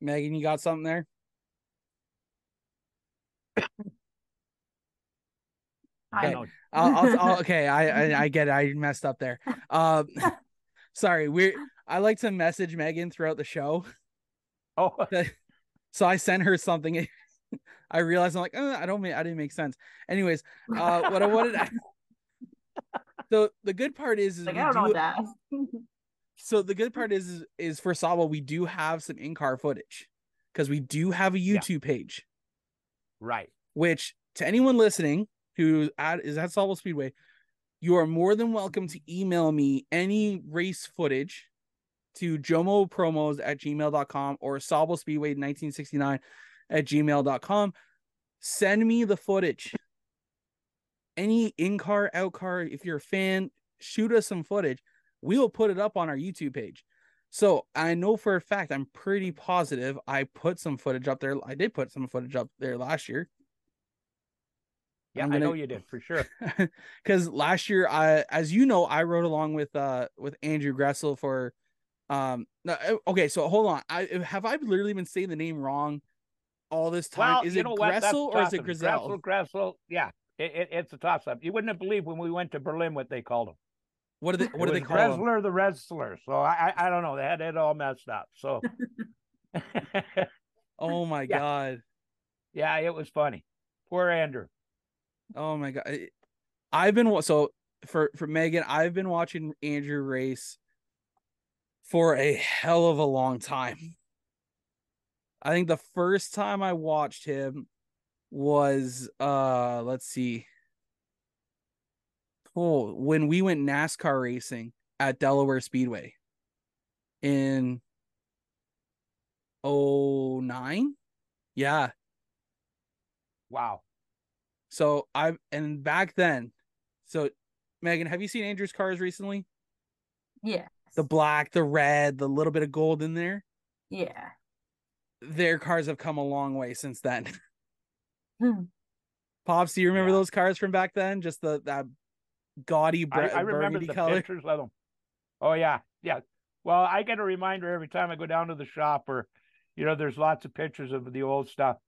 Megan, you got something there? I Okay. know. I'll, I'll, I'll- okay, I, I I get it. I messed up there. Um, sorry. We I like to message Megan throughout the show, Oh, so I sent her something. I realized I'm like, uh, I don't make I didn't make sense. Anyways, uh, what I wanted. so the good part is, is like I don't know do- that. so the good part is, is is for Sauble we do have some in car footage because we do have a Yeah. YouTube page. right. which to anyone listening who at, is at Sauble Speedway, you are more than welcome to email me any race footage to jomopromos at gmail.com or Sauble Speedway 1969 at gmail.com. Send me the footage. Any in car, out car, if you're a fan, shoot us some footage. We will put it up on our YouTube page. So I know for a fact, I'm pretty positive I put some footage up there. I did put some footage up there last year. Yeah, I'm I know you did for sure. because last year I as you know I rode along with uh with Andrew Gressel for um uh, okay so hold on I have I literally been saying the name wrong all this time Well, is it know what? That's Gressel or is it. Griselle Gressel, Gressel. Yeah, it, it, it's a toss up. You wouldn't have believed when we went to Berlin what they called him. what do they what it do they was call? Gressler the wrestler. So I, I I don't know. They had it all messed up. So oh my Yeah. god yeah, it was funny. Poor Andrew. oh my god I've been so for for Megan I've been watching Andrew race for a hell of a long time I think the first time I watched him was uh let's see. Oh, when we went NASCAR racing at Delaware Speedway in 09? Yeah. Wow. So I and back then, so Megan, have you seen Andrew's cars recently? Yeah. The black, the red, the little bit of gold in there. Yeah. Their cars have come a long way since then. Hmm. Pops, do you remember Yeah. those cars from back then? Just the that gaudy I, I remember burgundy the color. pictures of them. Oh yeah, yeah. Well, I get a reminder every time I go down to the shop or you know, there's lots of pictures of the old stuff.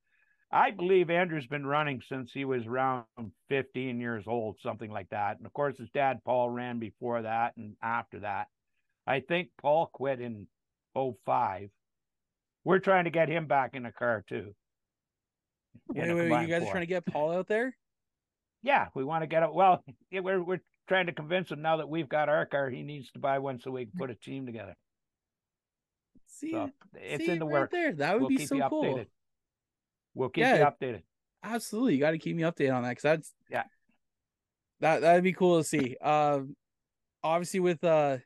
I believe Andrew's been running since he was around 15 years old, something like that. And of course, his dad Paul ran before that and after that. I think Paul quit in 05. We're trying to get him back in the car too. Wait, wait, you guys are trying to get Paul out there? Yeah, we want to get it. Well, yeah, we're we're trying to convince him now that we've got our car, he needs to buy one so we can put a team together. See, So it's see in the right works. there. That would we'll be so cool. updated. We'll keep Yeah. you updated. Absolutely, you got to keep me updated on that because that's Yeah. that that'd be cool to see. Um, obviously with uh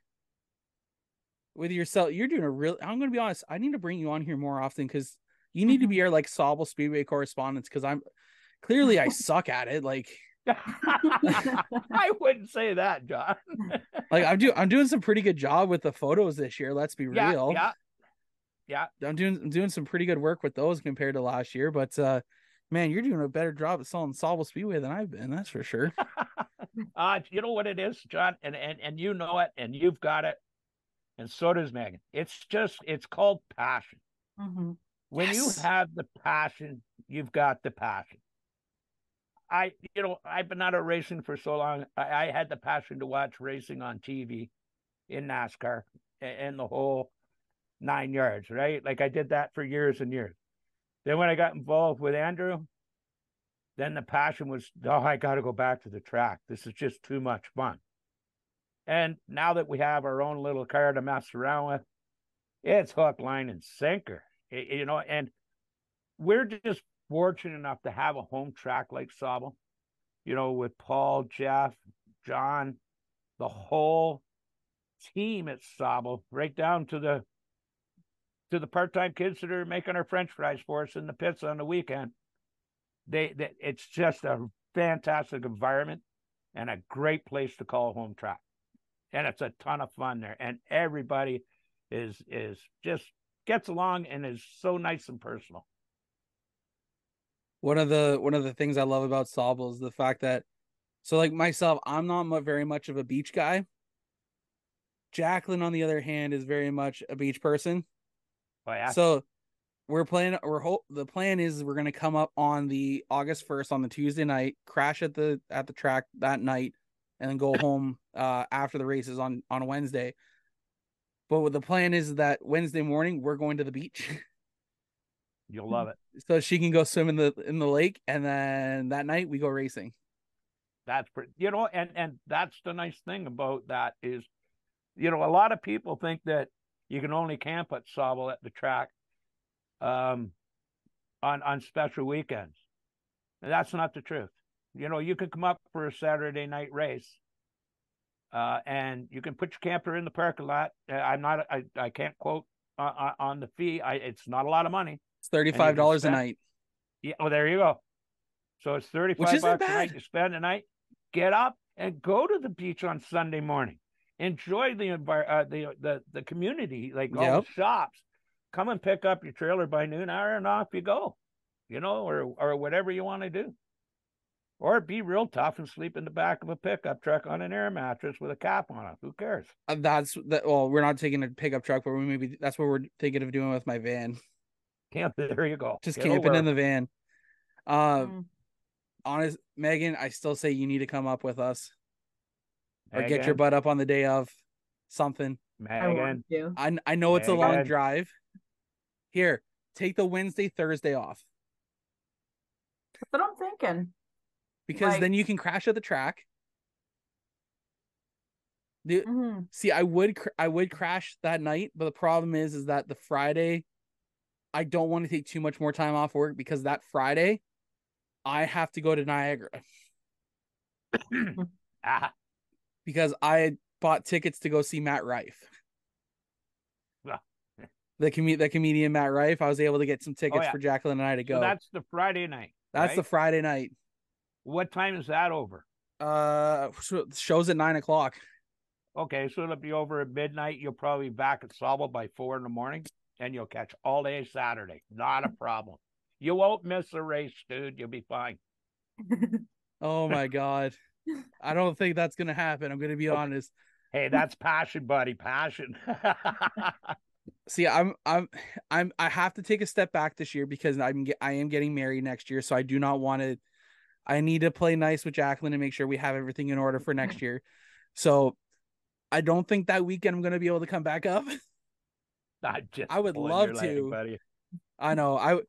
with yourself, you're doing a real. I'm gonna be honest. I need to bring you on here more often because you need to be our like Sauble Speedway correspondence because I'm clearly I suck at it. Like I wouldn't say that, John. like I'm doing I'm doing some pretty good job with the photos this year. Let's be yeah, real. yeah. yeah. I'm doing I'm doing some pretty good work with those compared to last year. But uh, man, you're doing a better job at selling Sauble Speedway than I've been. That's for sure. uh, you know what it is, John, and and and you know it, and you've got it, and so does Megan. It's just it's called passion. hmm When Yes. you have the passion, you've got the passion. I, you know, I've been out of racing for so long. I, I had the passion to watch racing on TV in NASCAR a- and the whole nine yards, right? Like I did that for years and years. Then when I got involved with Andrew, then the passion was, oh, I got to go back to the track. This is just too much fun. And now that we have our own little car to mess around with, it's hook, line, and sinker. Y- You know, and we're just fortunate enough to have a home track like Sauble, you know, with Paul, Jeff, John, the whole team at Sauble, right down to the to the part-time kids that are making our French fries for us in the pits on the weekend. They, they it's just a fantastic environment and a great place to call home track. And it's a ton of fun there. And everybody is is just gets along and is so nice and personal. one of the one of the things I love about Sauble is the fact that so like myself, I'm not very much of a beach guy. Jacqueline, on the other hand, is very much a beach person. Oh, yeah. So we're playing. We're hope the plan is we're gonna come up on the August first on the Tuesday night, crash at the at the track that night, and then go home uh after the races on on Wednesday. But the plan is that Wednesday morning we're going to the beach, You'll love it. so she can go swim in the in the lake, and then that night we go racing. That's pretty, you know, and and that's the nice thing about that is, you know, a lot of people think that you can only camp at Sauble at the track, um, on on special weekends. And that's not the truth. You know, you can come up for a Saturday night race, uh, and you can put your camper in the parking lot. Uh, I'm not, I, I can't quote on, on- the fee. I, it's not a lot of money. It's thirty five dollars a night. Yeah, well, there you go. So it's thirty-five isn't bucks a night. bad. You spend the night, get up and go to the beach on Sunday morning. Enjoy the uh, the the the community, like all Yep. the shops. Come and pick up your trailer by noon hour, and off you go. You know, or or whatever you want to do. Or be real tough and sleep in the back of a pickup truck on an air mattress with a cap on it. Who cares? Uh, That's that. Well, we're not taking a pickup truck, but we maybe that's what we're thinking of doing with my van. Camp. There you go. Just Get camping over in the van. Uh, Mm. honest, Megan, I still say you need to come up with us or get your butt up on the day of something. I Megan. want to. I I know it's a long drive. Here, take the Wednesday, Thursday off That's what I'm thinking. Because Like- then you can crash at the track. The, hmm see, I would cr- I would crash that night, but the problem is is that the Friday, I don't want to take too much more time off work because that Friday, I have to go to Niagara Ah, because I bought tickets to go see Matt Rife. Well. The com- the comedian Matt Rife, I was able to get some tickets yeah. for Jacqueline and I to go. so that's the Friday night. That's the? Friday night. What time is that over? Uh, so show's at nine o'clock. Okay, so it'll be over at midnight. You'll probably be back at Sauble by four in the morning, and you'll catch all day Saturday. Not a problem. You won't miss a race, dude. You'll be fine. Oh my god, I don't think that's gonna happen. I'm gonna be Okay. honest. Hey, that's passion, buddy. Passion. See, I'm I'm I'm I have to take a step back this year because I'm I am getting married next year, so I do not want to. I need to play nice with Jacqueline and make sure we have everything in order for next year. So, I don't think that weekend I'm gonna be able to come back up. I'm just I would love to. buddy. I know I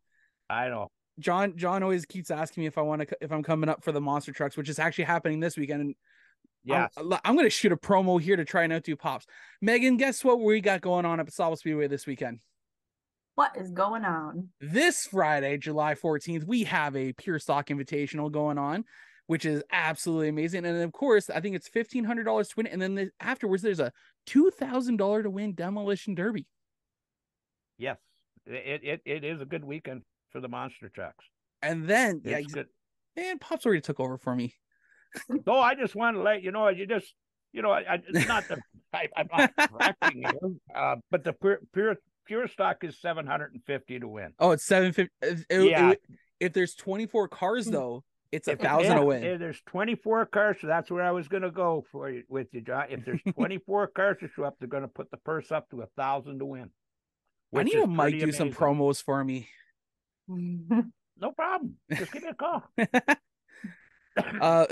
I know. John John always keeps asking me if I want to if I'm coming up for the monster trucks, which is actually happening this weekend. And Yes. I'm, I'm gonna shoot a promo here to try and outdo pops. Megan, guess what we got going on at Sauble Speedway this weekend? What is going on? This Friday, July 14th, we have a pure stock invitational going on, which is absolutely amazing. And of course, I think it's fifteen hundred dollars to win. And then the, afterwards, there's a two thousand dollar to win demolition derby. Yes. It, it it is a good weekend for the monster trucks. And then It's yeah, ex- good. man, pops already took over for me. No, I just want to let you know. You just, you know, I, I it's not the I, I'm not correcting you, uh, but the pure, pure pure stock is seven hundred and fifty to win. Oh, it's seven fifty. Yeah. if there's twenty four cars though, it's a thousand if- to win. if there's twenty four cars, so that's where I was going to go for you with you, John. If there's twenty four cars to show up, they're going to put the purse up to a thousand to win. I need is a Mike do some promos for me. No problem. Just give me a call. uh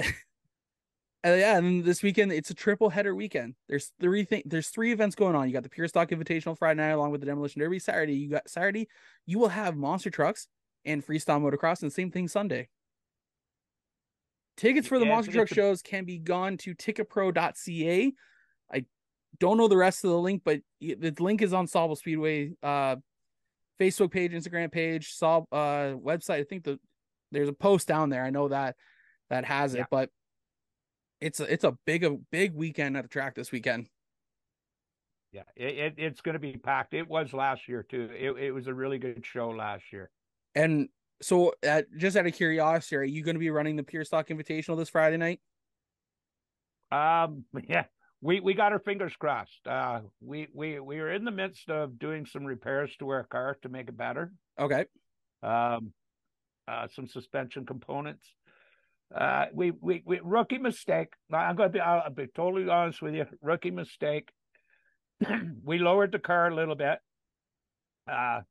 and yeah and this weekend it's a triple header weekend. There's three thing there's three events going on. You got the pure stock invitational friday night along with the demolition derby. Saturday you got saturday you will have monster trucks and freestyle motocross and same thing sunday. Tickets for the Yeah, monster truck a- shows can be gone to ticketpro.ca i don't know the rest of the link but the link is on Sauble speedway uh facebook page instagram page Saul uh website. I think the there's a post down there. I know that that has it but it's a it's a big a big weekend at the track this weekend Yeah, it, it it's going to be packed. It was last year too. It it was a really good show last year. and so uh, just out of curiosity are you going to be running the pure stock invitational this friday night Um, yeah, we we got our fingers crossed. Uh, we we we are in the midst of doing some repairs to our car to make it better. okay Um, uh, some suspension components. Uh, we we we rookie mistake. I'm going to be I'll be totally honest with you. Rookie mistake. we lowered the car a little bit. Uh,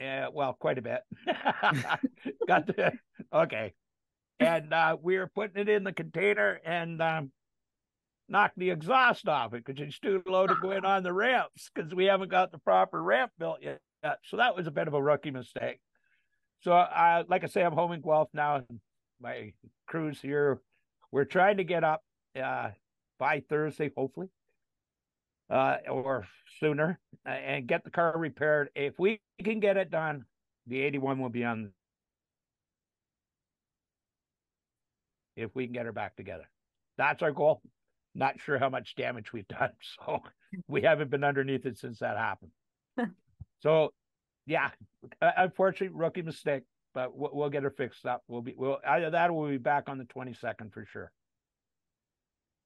yeah, well, quite a bit. Got the okay, and uh, we were putting it in the container and um, knocked the exhaust off it because it's too low to go in on the ramps because we haven't got the proper ramp built yet. So that was a bit of a rookie mistake. So, uh, like I say, I'm home in Guelph now, and my crew's here. We're trying to get up uh, by Thursday, hopefully, uh, or sooner, uh, and get the car repaired. If we can get it done, the 81 will be on. If we can get her back together, that's our goal. Not sure how much damage we've done, so we haven't been underneath it since that happened. so, yeah, unfortunately, rookie mistake, but we'll, we'll get her fixed up. We'll be we'll either that or we'll be back on the 22nd for sure.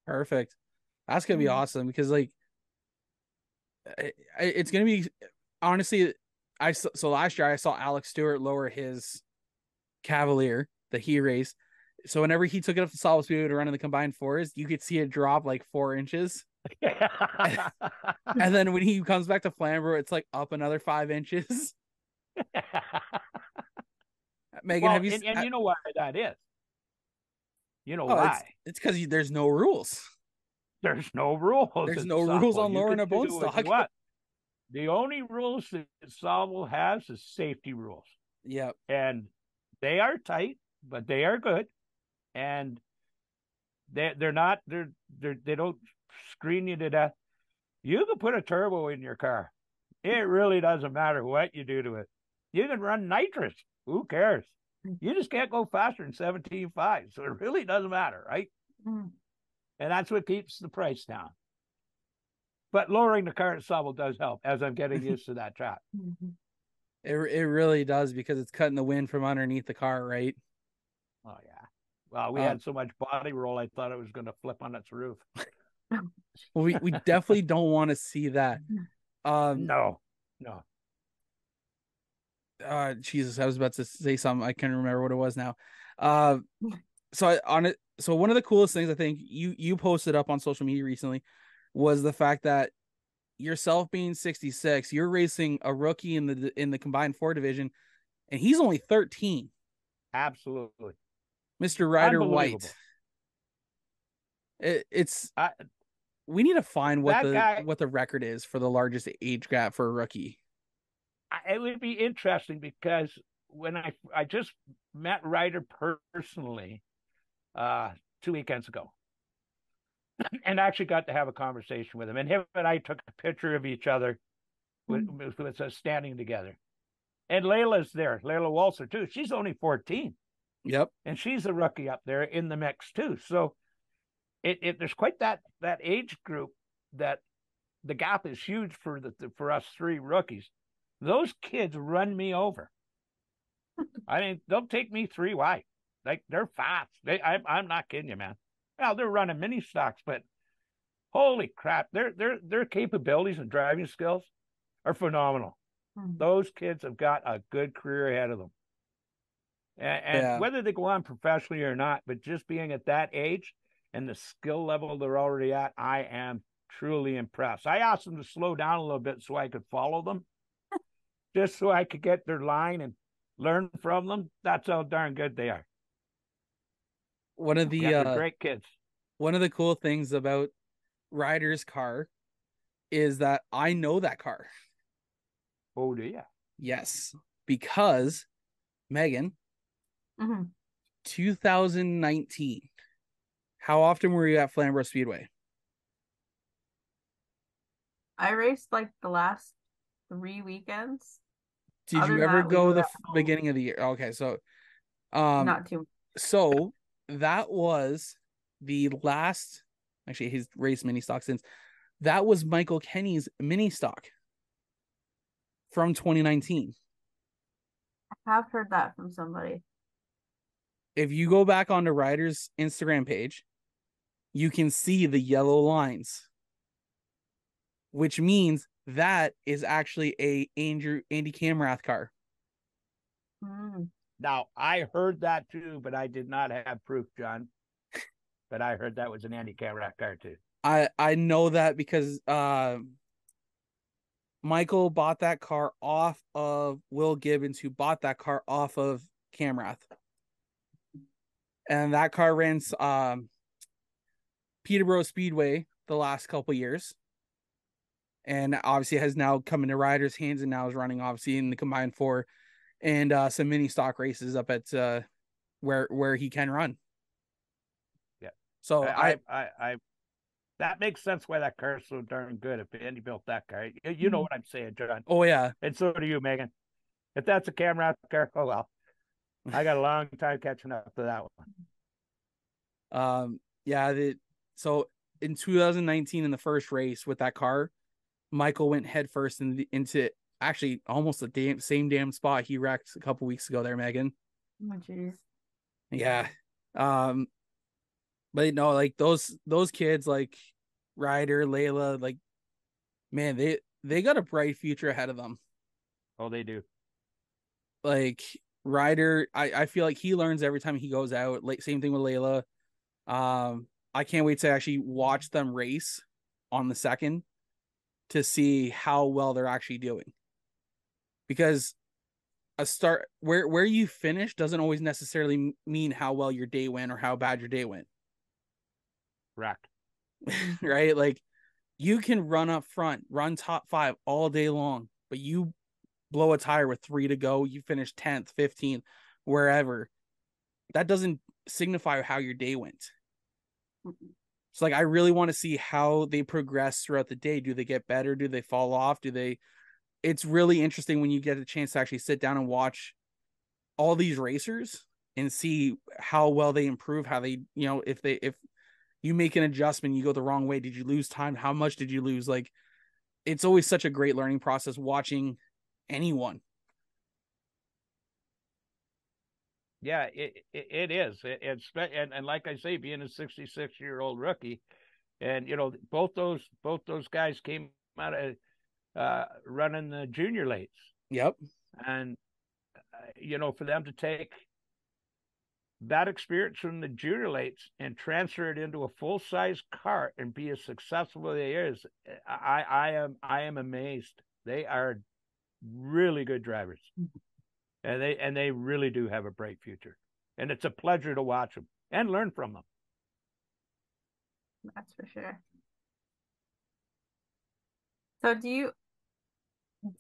perfect that's gonna be Mhm. awesome because like I- I- it's gonna be honestly i s- so last year i saw alex stewart lower his cavalier that he raced so whenever he took it up to solid speed to run in the combined fours you could see it drop like four inches and then when he comes back to Flamborough, it's like up another five inches. Megan, well, have you? and, and you know why that is? You know oh, why? it's because there's no rules. There's no rules. There's no rules on lowering a bone what stock. want. The only rules that Sauble has is safety rules, Yep. and they are tight, but they are good, and they they're not they're they they don't screen you to death. You can put a turbo in your car. It really doesn't matter what you do to it. You can run nitrous. Who cares? You just can't go faster than 17.5. So it really doesn't matter, right? Mm. and that's what keeps the price down. But lowering the car itself does help as I'm getting used to that track. Mhm. It it really does because it's cutting the wind from underneath the car, right? Oh yeah. Well, we Um, had so much body roll, I thought it was going to flip on its roof. Well, we we definitely don't want to see that. Um, No, no. Uh jesus i was about to say something. I can't remember what it was now. Uh so I, on it so one of the coolest things i think you you posted up on social media recently was the fact that yourself being 66 you're racing a rookie in the in the combined four division and he's only 13 Absolutely. mr ryder white. It, it's I, we need to find what the guy- what the record is for the largest age gap for a rookie I, it would be interesting because when I I just met Ryder personally uh, two weekends ago, and actually got to have a conversation with him, and him and I took a picture of each other with, with, with us standing together. And Layla's there, Layla Walser too. She's only fourteen. yep and she's a rookie up there in the mix too. So it, it there's quite that that age group that the gap is huge for the for us three rookies. Those kids run me over. I mean, they'll take me three wide. Like they're fast. They I I'm not kidding you, man. Well, they're running mini stocks, but holy crap, their their their capabilities and driving skills are phenomenal. Mhm. Those kids have got a good career ahead of them. And, and Yeah. whether they go on professionally or not, but just being at that age and the skill level they're already at, I am truly impressed. I asked them to slow down a little bit so I could follow them, just so I could get their line and learn from them. That's how darn good they are. One of the Yeah, uh, great kids. one of the cool things about Ryder's car is that I know that car. Oh, do you? Yes, because Megan, Mhm. 2019. How often were you at Flamborough Speedway? I raced like the last three weekends. Did Other you ever that, go were the f- beginning of the year? Okay, so um Not too. so that was the last actually his race mini stock since that was Michael Kenny's mini stock from 2019. I have heard that from somebody. If you go back onto Ryder's Instagram page, you can see the yellow lines, which means that is actually a Andrew Andy Camrath car. Mm. Now, I heard that too, but I did not have proof, John. But I heard that was an Andy Camrath car too. I I know that because uh, Michael bought that car off of Will Gibbons, who bought that car off of Camrath, and that car ran um, Peterborough Speedway the last couple years, and obviously has now come into Ryder's hands and now is running obviously in the combined four and uh, some mini stock races up at uh, where where he can run. Yeah. So I, I, I, I, that makes sense why that car's so darn good. If Andy built that car, you, you know what I'm saying, John, oh yeah, and so do you, Megan. If that's a Camrath car, oh well. I got a long time catching up to that one. Um, yeah, the so in 2019 in the first race with that car, Michael went headfirst in the, into actually almost the damn, same damn spot he wrecked a couple weeks ago there, Megan. Oh, jeez. Yeah. Um, but no, like those those kids like Ryder, Layla, like man, they they got a bright future ahead of them. Oh, they do. like Ryder, I, I feel like he learns every time he goes out. Like same thing with Layla. Um, I can't wait to actually watch them race on the second to see how well they're actually doing. Because a start where where you finish doesn't always necessarily mean how well your day went or how bad your day went, Correct. right? Like you can run up front, run top five all day long, but you blow a tire with three to go, you finish 10th, 15th, wherever. That doesn't signify how your day went. It's like I really want to see how they progress throughout the day. Do they get better? Do they fall off? Do they it's really interesting when you get a chance to actually sit down and watch all these racers and see how well they improve, how they, you know, if they if you make an adjustment, you go the wrong way. Did you lose time? How much did you lose? Like it's always such a great learning process watching anyone. Yeah, it it, it is. It, it's and and like I say, being a 66 year old rookie, and you know both those both those guys came out of uh, running the junior lates, Yep. and uh, you know for them to take that experience from the junior lates and transfer it into a full size cart and be as successful as they is, I I am I am amazed. They are really good drivers, and they and they really do have a bright future. And it's a pleasure to watch them and learn from them. That's for sure. So do you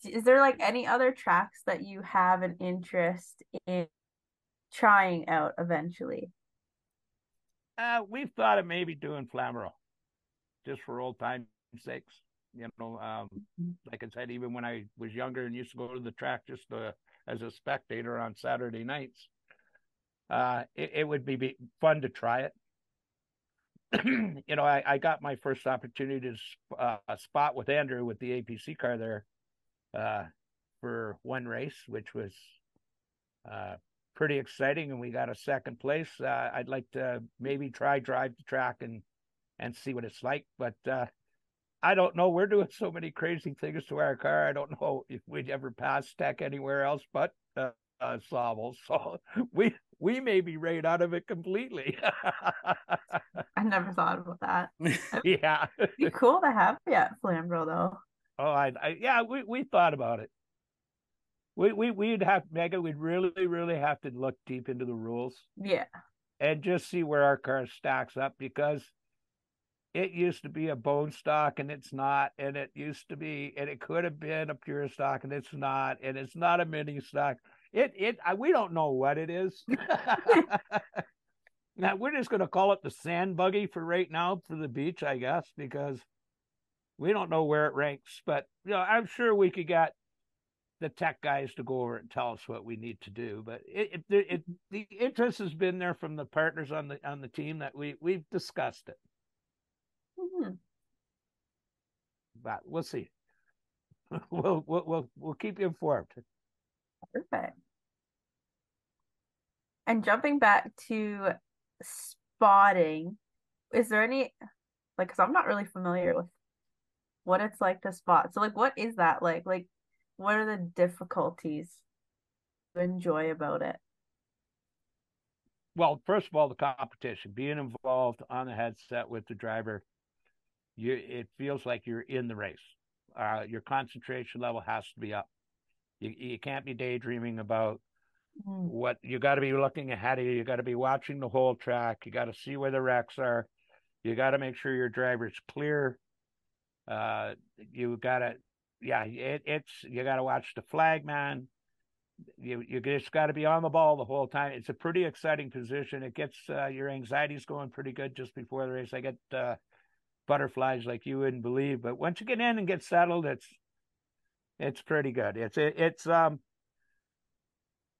is there like any other tracks that you have an interest in trying out eventually? Uh, we've thought of maybe doing Flamborough, just for old time's sakes. You know, um, like I said, even when I was younger and used to go to the track just uh, as a spectator on Saturday nights, uh, it, it would be, be fun to try it. you know, I, I got my first opportunity to uh, spot with Andrew with the APC car there uh, for one race, which was uh, pretty exciting, and we got a second place. Uh, I'd like to maybe try drive the track and and see what it's like, but uh, I don't know. We're doing so many crazy things to our car. I don't know if we'd ever pass tech anywhere else but uh, uh Sauble. So we we may be right out of it completely. I never thought about that. yeah. It'd be cool to have you at Flamborough though. Oh, I, I yeah, we, we thought about it. We we we'd have Mega. We'd really really have to look deep into the rules. Yeah. And just see where our car stacks up because it used to be a bone stock and it's not, and it used to be, and it could have been a pure stock and it's not, and it's not a mini stock. It it we don't know what it is. now we're just going to call it the sand buggy for right now for the beach, I guess, because we don't know where it ranks. But you know, I'm sure we could get the tech guys to go over and tell us what we need to do. But it, it, it the interest has been there from the partners on the on the team that we we've discussed it. Mm-hmm. But we'll see. we'll, we'll we'll we'll keep you informed. Perfect. And jumping back to spotting, is there any like because I'm not really familiar with what it's like to spot. So like what is that like? Like what are the difficulties to enjoy about it? Well, first of all, the competition, being involved on the headset with the driver, you it feels like you're in the race. Uh, your concentration level has to be up. You you can't be daydreaming about mm. what you got to be looking ahead of you. You got to be watching the whole track. You got to see where the wrecks are. You got to make sure your driver's clear. Uh, you got to, yeah, it, it's you got to watch the flag man. You you just got to be on the ball the whole time. It's a pretty exciting position. It gets uh, your anxieties going pretty good just before the race. I get uh, butterflies like you wouldn't believe, but once you get in and get settled, it's it's pretty good. It's it, it's um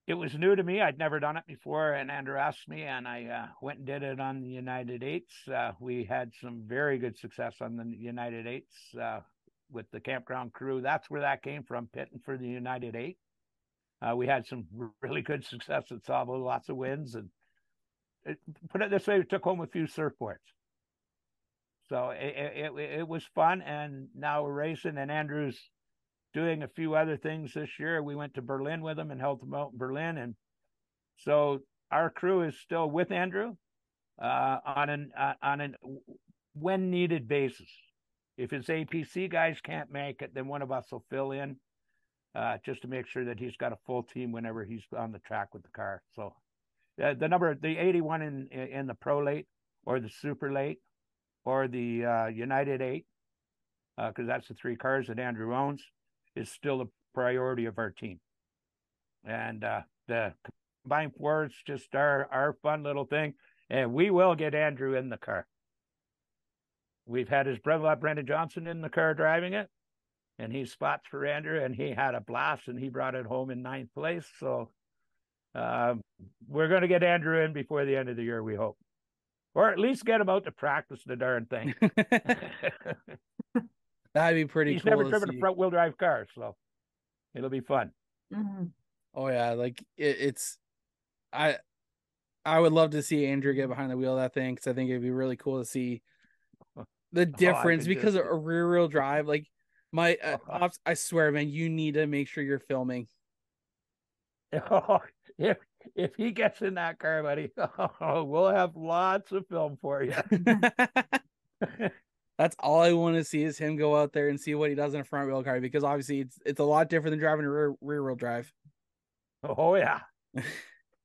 it was new to me. I'd never done it before, and Andrew asked me, and I uh, went and did it on the United Eights. Uh, we had some very good success on the United Eights uh, with the campground crew. That's where that came from, pitting for the United Eight. Uh, we had some really good success at Sauble, lots of wins, and it, put it this way, we took home a few surfboards. So it, it, it was fun, and now we're racing, and Andrew's doing a few other things this year. We went to Berlin with him and helped him out in Berlin, and so our crew is still with Andrew uh, on an uh, on an when needed basis. If his APC guys can't make it, then one of us will fill in uh, just to make sure that he's got a full team whenever he's on the track with the car. So uh, the number, the 81 in in the pro late or the super late or the uh, United Eight, because uh, that's the three cars that Andrew owns is still a priority of our team. And uh, the combined fours just our our fun little thing, and we will get Andrew in the car. We've had his brother Brendan Johnson in the car driving it, and he spots for Andrew, and he had a blast, and he brought it home in ninth place. So um, we're going to get Andrew in before the end of the year, we hope, or at least get him out to practice the darn thing. That'd be pretty He's cool. never driven see. a front wheel drive car, so it'll be fun. Mm-hmm. Oh yeah, like it, it's I I would love to see Andrew get behind the wheel of that thing because I think it'd be really cool to see the difference oh, because just... a rear wheel drive, like my uh, I swear, man, you need to make sure you're filming. Oh, if if he gets in that car, buddy, oh, we'll have lots of film for you. That's all I want to see is him go out there and see what he does in a front wheel car because obviously it's it's a lot different than driving a rear, rear wheel drive. Oh yeah,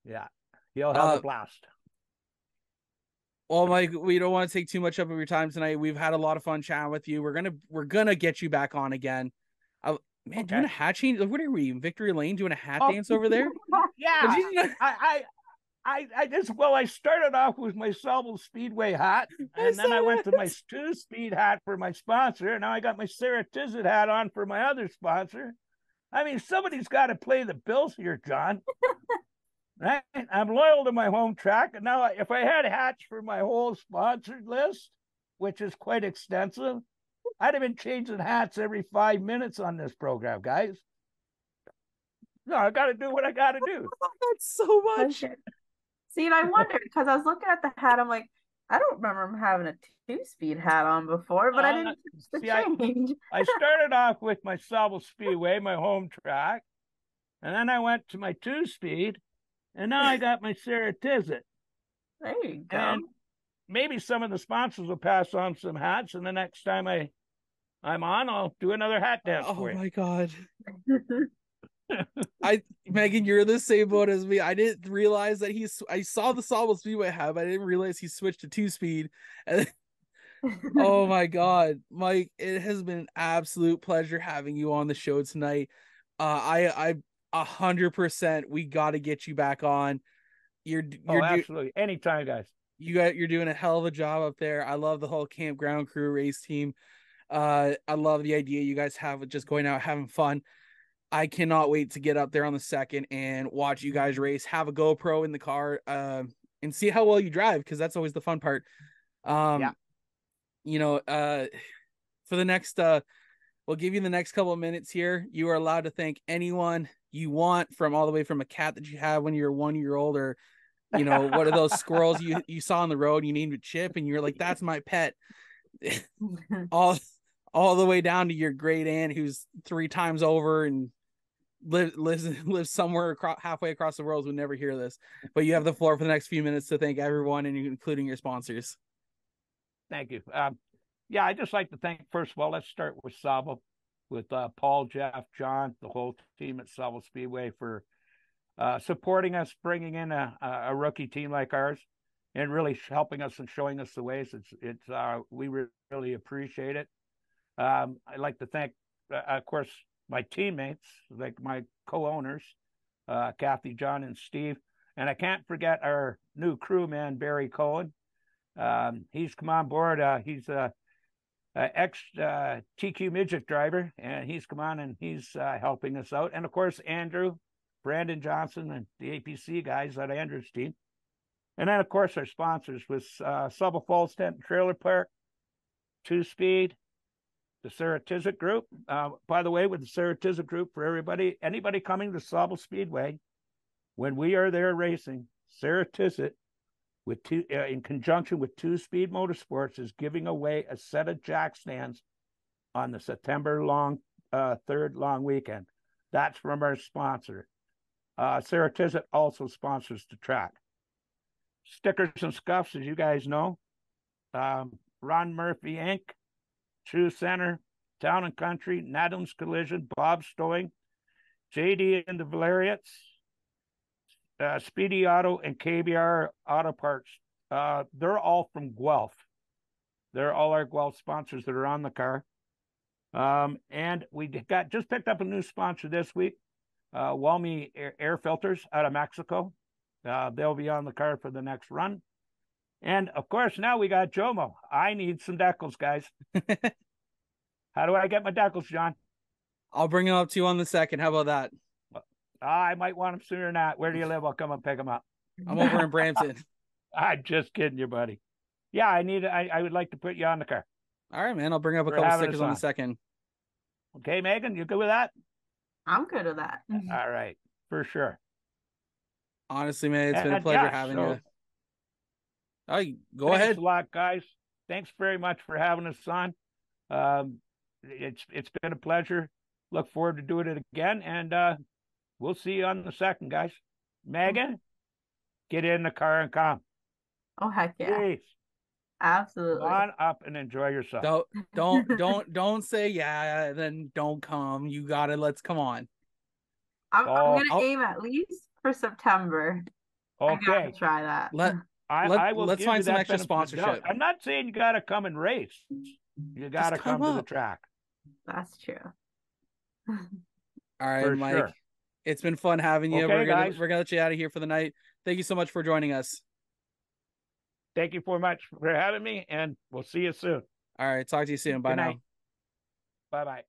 yeah, he'll have uh, a blast. Well, Mike, we don't want to take too much up of your time tonight. We've had a lot of fun chatting with you. We're gonna we're gonna get you back on again. Man, okay. doing a hat change? What are we? in Victory Lane doing a hat oh, dance over there? Yeah, I, I, I just well, I started off with my Sauble Speedway hat, and then I went to my two speed hat for my sponsor, and now I got my Sarah Tizzet hat on for my other sponsor. I mean, somebody's got to play the bills here, John. right? I'm loyal to my home track, and now if I had hats for my whole sponsored list, which is quite extensive, I'd have been changing hats every five minutes on this program, guys. No, I got to do what I got to do. That's so much. See, and I wondered because I was looking at the hat. I'm like, I don't remember him having a two-speed hat on before, but I Uh, didn't see, change. I started off with my Sauble Speedway, my home track, and then I went to my two speed, and now I got my Sarah Tizet. There you go. And maybe some of the sponsors will pass on some hats, and the next time I I'm on, I'll do another hat dance Oh for you. my god. I Megan, you're the same boat as me. I didn't realize that he's. I saw the Sauble Speedway hat, but I didn't realize he switched to two speed. And oh my god, Mike, it has been an absolute pleasure having you on the show tonight. Uh, I I a hundred percent. We got to get you back on. You're oh, you're do, absolutely. Anytime, guys. you got you're doing a hell of a job up there. I love the whole campground crew race team. Uh, I love the idea you guys have of just going out having fun. I cannot wait to get up there on the second and watch you guys race. Have a GoPro in the car, uh, and see how well you drive because that's always the fun part. Um, Yeah. you know, uh, for the next, uh, we'll give you the next couple of minutes here. You are allowed to thank anyone you want from all the way from a cat that you had when you were one year old or you know what are those squirrels you you saw on the road you named a chip and you're like that's my pet all all the way down to your great aunt who's three times over and live, lives lives somewhere across, halfway across the world would never hear this but you have the floor for the next few minutes to thank everyone and including your sponsors Thank you. Um, yeah, I just like to thank first of all. Let's start with Sauble, with uh, Paul, Jeff, John, the whole team at Sauble Speedway for uh, supporting us, bringing in a, a rookie team like ours, and really helping us and showing us the ways. It's it's uh, we re- really appreciate it. Um, I'd like to thank, uh, of course, my teammates, like my co-owners, uh, Kathy, John, and Steve, and I can't forget our new crewman Barry Cohen. Um, he's come on board. Uh, he's a, a ex uh, TQ midget driver, and he's come on and he's uh, helping us out. And of course, Andrew, Brandon Johnson, and the APC guys at Andrew's team. And then, of course, our sponsors was uh, Sauble Falls Tent and Trailer Park, Two Speed, the Sarah Tizet Group. Uh, by the way, with the Sarah Tizet Group, for everybody, anybody coming to Sauble Speedway, when we are there racing, Sarah Tizet with two uh, in conjunction with Two Speed Motorsports is giving away a set of jack stands on the September long uh, third long weekend. That's from our sponsor. Uh, Sarah also sponsors the track. Stickers and scuffs, as you guys know. Um, Ron Murphy Inc., True Center, Town and Country, Nadams Collision, Bob Stowing, JD and the Valeriets, uh, Speedy Auto and KBR Auto Parts. Uh, they're all from Guelph. They're all our Guelph sponsors that are on the car. Um, and we got just picked up a new sponsor this week, uh, Walmy Air, Air Filters out of Mexico. Uh, they'll be on the car for the next run. And of course, now we got Jomo. I need some decals, guys. How do I get my decals, John? i'll bring them up to you on the second how about that I might want them sooner than that. Where do you live? I'll come and pick them up. i'm over in brampton I'm just kidding you, buddy. Yeah, I need. I, I would like to put you on the car. all right man i'll bring up a We're couple having stickers us on on. the second Okay, Megan, you good with that? I'm good with that. All right, for sure. honestly man it's And- been a pleasure yeah, having so you oh go thanks ahead a lot, guys. Thanks very much for having us on. Um, it's it's been a pleasure. Look forward to doing it again, and uh, we'll see you on the second, guys. Megan, get in the car and come. Oh heck yeah, Please, absolutely. come on up and enjoy yourself. don't don't don't don't say yeah then don't come you gotta let's come on I'm, Oh, I'm gonna I'll- aim at least for September. I gotta Okay, try that. let I, Let- I will let's give find you some that extra benefit of the doubt. sponsorship. I'm not saying you got to come and race. You got to come come, to the track. That's true. all right For mike sure. it's been fun having you Okay, we're gonna guys. we're gonna let you out of here for the night thank you so much for joining us Thank you very much for having me, and we'll see you soon. all right talk to you soon bye Good now night. Bye bye.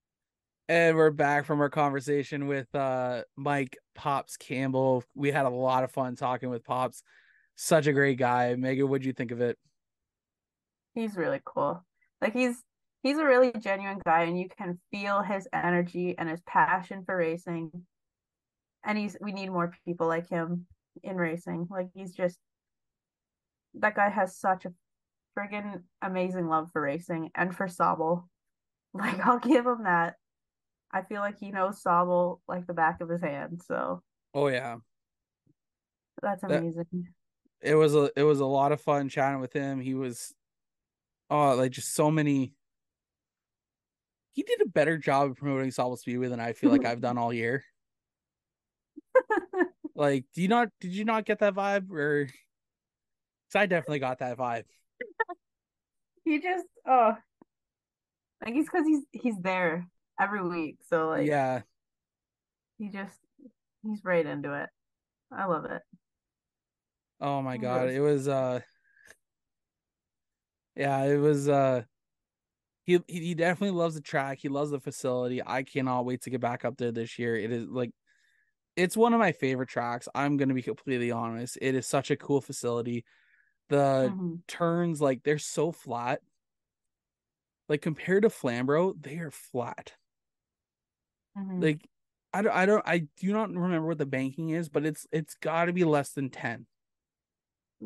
And we're back from our conversation with uh Mike Pops Campbell. We had a lot of fun talking with Pops. Such a great guy. Megan, what'd you think of it? He's really cool. Like he's he's a really genuine guy and you can feel his energy and his passion for racing. And he's we need more people like him in racing. Like he's just that guy has such a friggin' amazing love for racing and for Sauble. Like I'll give him that. I feel like he knows Sauble like the back of his hand, so Oh yeah. that's That- amazing. It was a it was a lot of fun chatting with him. He was oh like just so many he did a better job of promoting Sauble Speedway than I feel like I've done all year. Like, do you not did you not get that vibe? Or 'cause I definitely got that vibe. he just oh like guess because he's he's there every week, so like yeah. he just he's right into it. I love it. Oh my god. It was uh yeah, it was uh he he definitely loves the track. He loves the facility. I cannot wait to get back up there this year. It is like it's one of my favorite tracks. I'm gonna be completely honest. It is such a cool facility. The Mhm. turns like they're so flat. Like compared to Flambro, they are flat. Mhm. Like I don't I don't I do not remember what the banking is, but it's it's got to be less than 10.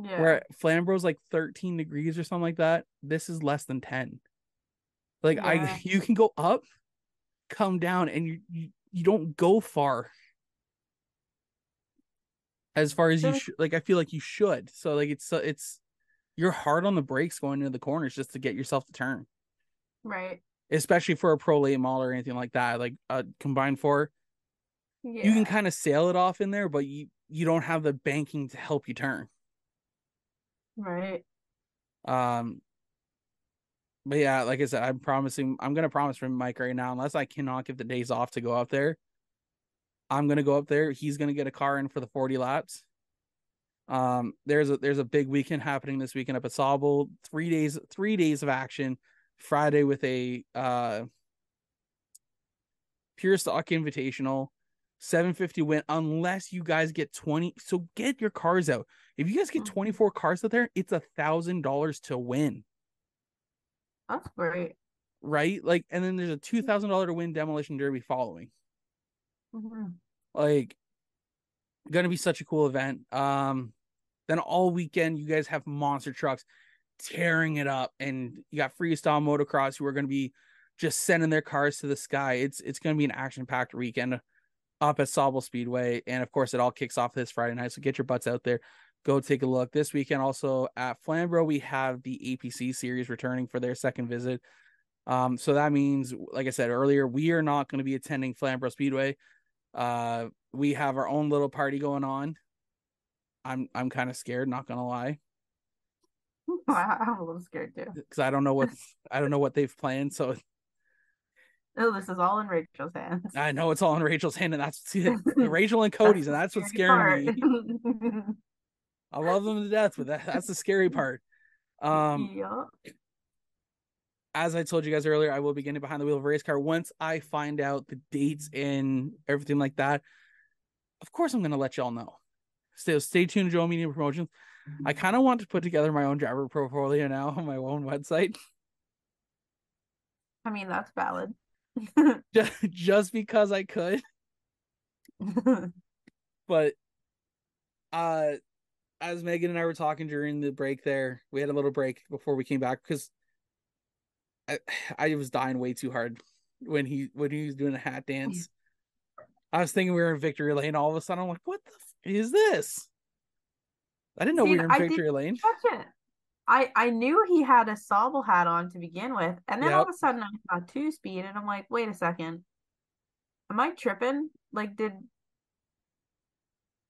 Yeah. Where Flambro's like 13 degrees or something like that. This is less than 10. Like Yeah. I you can go up, come down and you you, you don't go far. As far as you should like I feel like you should. So like it's uh, it's you're hard on the brakes going into the corners just to get yourself to turn. Right. Especially for a pro late model or anything like that. Like a combined four, Yeah. you can kind of sail it off in there, but you you don't have the banking to help you turn. Right. Um, but yeah, like I said, I'm promising. I'm gonna promise from Mike right now, unless I cannot get the days off to go up there. I'm gonna go up there. He's gonna get a car in for the 40 laps. Um, there's a there's a big weekend happening this weekend up at Sauble. Three days, three days of action. Friday with a uh pure stock invitational. 750 win unless you guys get 20 so get your cars out if you guys get Mhm. 24 cars out there it's a thousand dollars to win. That's great. right? Like and then there's a two thousand dollar to win demolition derby following. Mhm. like gonna be such a cool event. Um then all weekend you guys have monster trucks tearing it up and you got freestyle motocross who are gonna be just sending their cars to the sky. It's it's gonna be an action packed weekend up at Sauble Speedway and of course it all kicks off this Friday night so get your butts out there go take a look this weekend also at Flambro we have the APC series returning for their second visit um so that means like I said earlier we are not going to be attending Flambro Speedway uh we have our own little party going on i'm i'm kind of scared not gonna lie I'm a little scared too. because i don't know what i don't know what they've planned so Oh, this is all in Rachel's hands. i know it's all in rachel's hand and that's rachel and cody's and that's what's scaring me. I love them to death but that, that's the scary part um yeah. as i told you guys earlier i will be getting behind the wheel of a race car once i find out the dates and everything like that of course i'm gonna let y'all know So stay tuned to joe media promotions i kind of want to put together my own driver portfolio now on my own website I mean, that's valid. just, just because I could. But uh as Megan and I were talking during the break there, we had a little break before we came back because I I was dying way too hard when he when he was doing a hat dance. I was thinking we were in victory lane. All of a sudden, I'm like, "What the f- is this?" I didn't know we were in I victory lane. It. I I knew he had a Sauble hat on to begin with, and then all of a sudden I saw two speed, and I'm like, wait a second, am I tripping? Like, did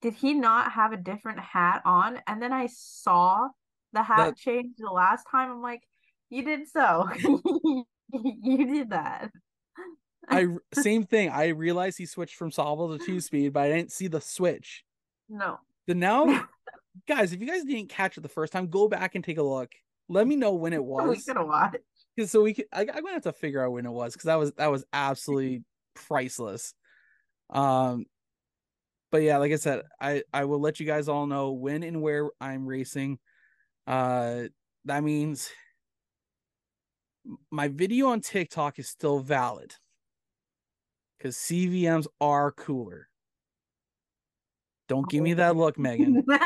did he not have a different hat on? And then I saw the hat That- change the last time. I'm like, you did so. you did that. I same thing. I realized he switched from Sauble to two speed, but I didn't see the switch. No. Then now, guys, if you guys didn't catch it the first time, go back and take a look. Let me know when it was. We could have watched. Cause so we could I, I'm gonna have to figure out when it was because that was that was absolutely priceless. Um but yeah, like I said, I I will let you guys all know when and where I'm racing. Uh that means my video on TikTok is still valid because CVMs are cooler. Don't give me that look, Megan.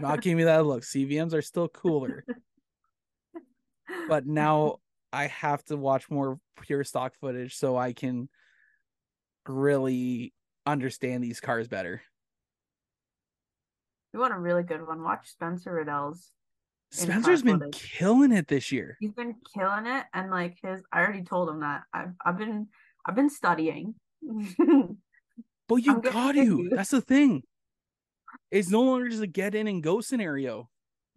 not giving me that look. CVMs are still cooler. but now I have to watch more pure stock footage so I can really understand these cars better. You want a really good one? Watch Spencer Riddell's. Spencer's been footage. killing it this year. He's been killing it, and like his, I already told him that I've I've been I've been studying. But you got to. That's the thing. It's no longer just a get in and go scenario.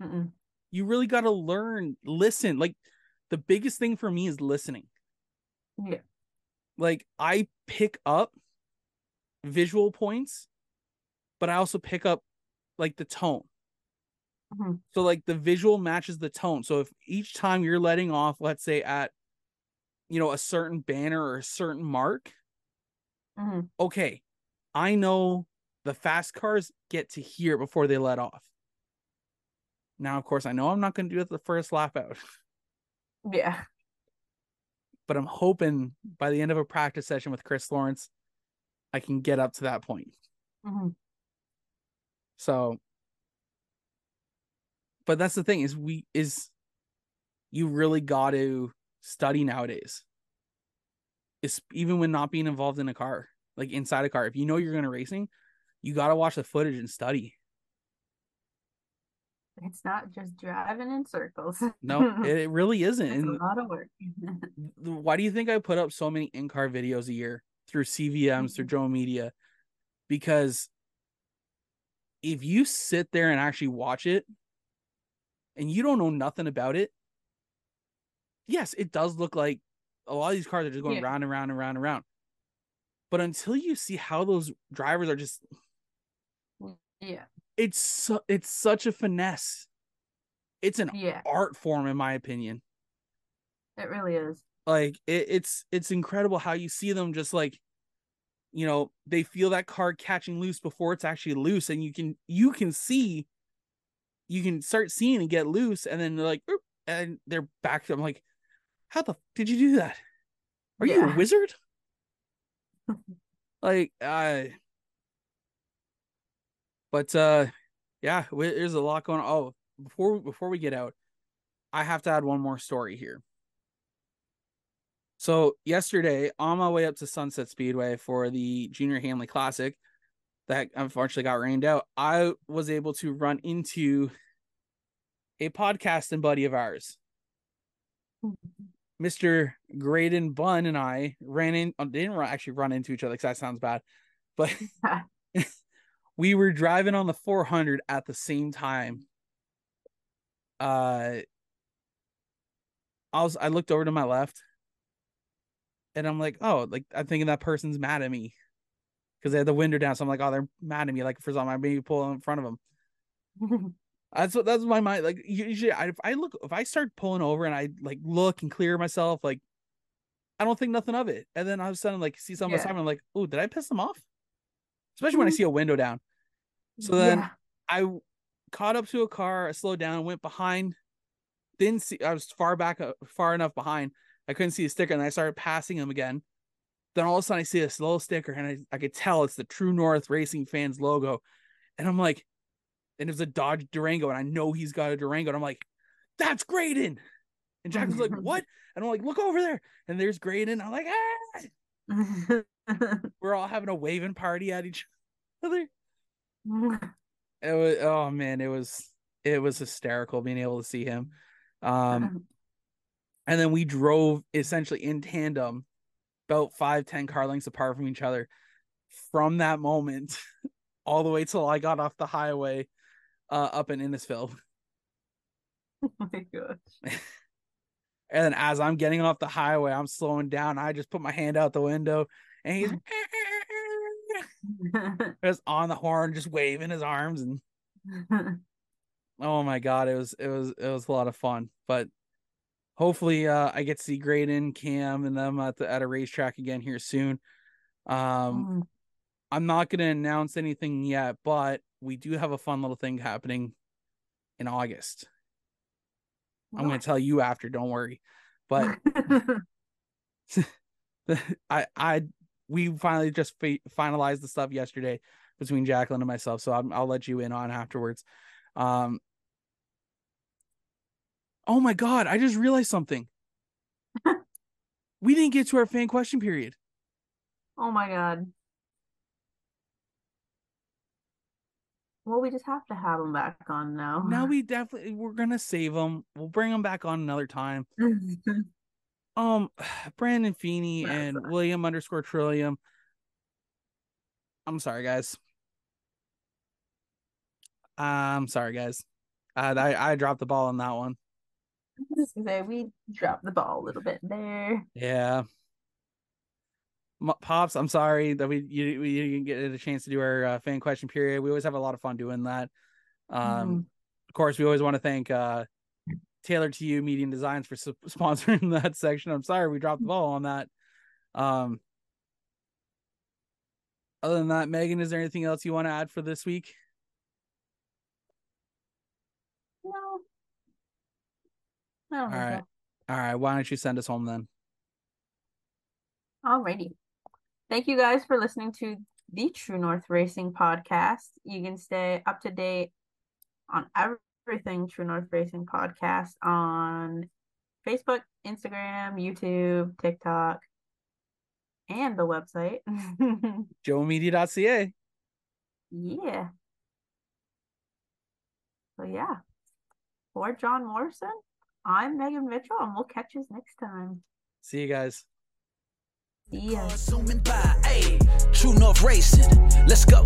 Mm-mm. You really got to learn, listen. Like the biggest thing for me is listening. Yeah. Like I pick up visual points, but I also pick up like the tone. Mhm. So like the visual matches the tone. So if each time you're letting off, let's say at you know a certain banner or a certain mark, Mhm. okay, I know the fast cars get to here before they let off. Now, of course, I know I'm not going to do it the first lap out, Yeah. But I'm hoping by the end of a practice session with Chris Lawrence, I can get up to that point. Mhm. So, but that's the thing is we is you really got to study nowadays. It's even when not being involved in a car, like inside a car. If you know you're going to racing, you got to watch the footage and study. It's not just driving in circles. No, it, really isn't. it's a lot of work. why do you think I put up so many in-car videos a year through CVMs, through mm-hmm. Joe Media? Because if you sit there and actually watch it and you don't know nothing about it, yes, it does look like a lot of these cars are just going Yeah. round and round and round and round. But until you see how those drivers are just yeah. It's su- it's such a finesse. It's an Yeah. art form in my opinion. It really is. like it, it's it's incredible how you see them just like you know they feel that card catching loose before it's actually loose and you can you can see you can start seeing it get loose and then they're like and they're back i'm like how the f- did you do that are you a wizard like uh but uh yeah we- there's a lot going on oh before before we get out i have to add one more story here so yesterday, on my way up to Sunset Speedway for the Junior Hanley Classic, that unfortunately got rained out, I was able to run into a podcasting buddy of ours, Mr. Graydon Bunn, and I ran in. uh, Didn't actually run into each other because that sounds bad, but we were driving on the 400 at the same time. Uh, I was. I looked over to my left and I'm like, oh, like I'm thinking that person's mad at me because they had the window down. So I'm like, oh, they're mad at me. Like for some, I maybe pull in front of them. That's what that's my mind. Like usually, I, if I look, if I start pulling over and I like look and clear myself, like I don't think nothing of it. And then all of a sudden, like see something Yeah. beside me, I'm like, oh, did I piss them off? Especially when I see a window down. So then Yeah. I caught up to a car, I slowed down, went behind, didn't see I was far back uh, far enough behind. I couldn't see the sticker and I started passing him again. Then all of a sudden I see this little sticker and I, I could tell it's the True North Racing Fans logo. And I'm like, and it was a Dodge Durango, and I know he's got a Durango. And I'm like, that's Graydon. And Jack was like, what? And I'm like, look over there. And there's Graydon. I'm like, ah. We're all having a waving party at each other. It was oh man, it was it was hysterical being able to see him. Um and then we drove essentially in tandem about five, ten car lengths apart from each other from that moment all the way till I got off the highway uh up in Innisfil. oh my gosh. And then as I'm getting off the highway, I'm slowing down. I just put my hand out the window and he's just on the horn, just waving his arms and oh my god, it was it was it was a lot of fun. But hopefully uh I get to see Graydon, Cam, and them at the at a racetrack again here soon. Um I'm not gonna announce anything yet, but we do have a fun little thing happening in August. I'm gonna tell you after, don't worry. But I I we finally just fi- finalized the stuff yesterday between Jacqueline and myself, so I'm, I'll let you in on afterwards. Um. Oh my god! I just realized something. we didn't get to our fan question period. Oh my god. Well, we just have to have them back on now. Now we definitely we're gonna save them. We'll bring them back on another time. Um, Brandon Feeney and William underscore Trillium. I'm sorry, guys. I'm sorry, guys. Uh, I I dropped the ball on that one. Just gonna say we dropped the ball a little bit there. Yeah. Pops, I'm sorry that we you we didn't get a chance to do our uh, fan question period. We always have a lot of fun doing that. Um, Mhm. of course, we always want to thank uh, Taylor to you Medium Designs for su- sponsoring that section. I'm sorry we dropped the ball on that. Um, other than that, Megan, is there anything else you want to add for this week? No. I don't All right. All right, why don't you send us home then? so. Alrighty. Thank you guys for listening to the True North Racing podcast. You can stay up to date on everything True North Racing podcast on Facebook, Instagram, YouTube, TikTok, and the website. joemedia.ca. yeah. So yeah. For John Morrison, I'm Megan Mitchell, and we'll catch you next time. See you guys. See ya. Zooming by, ayy, True North Racing, let's go.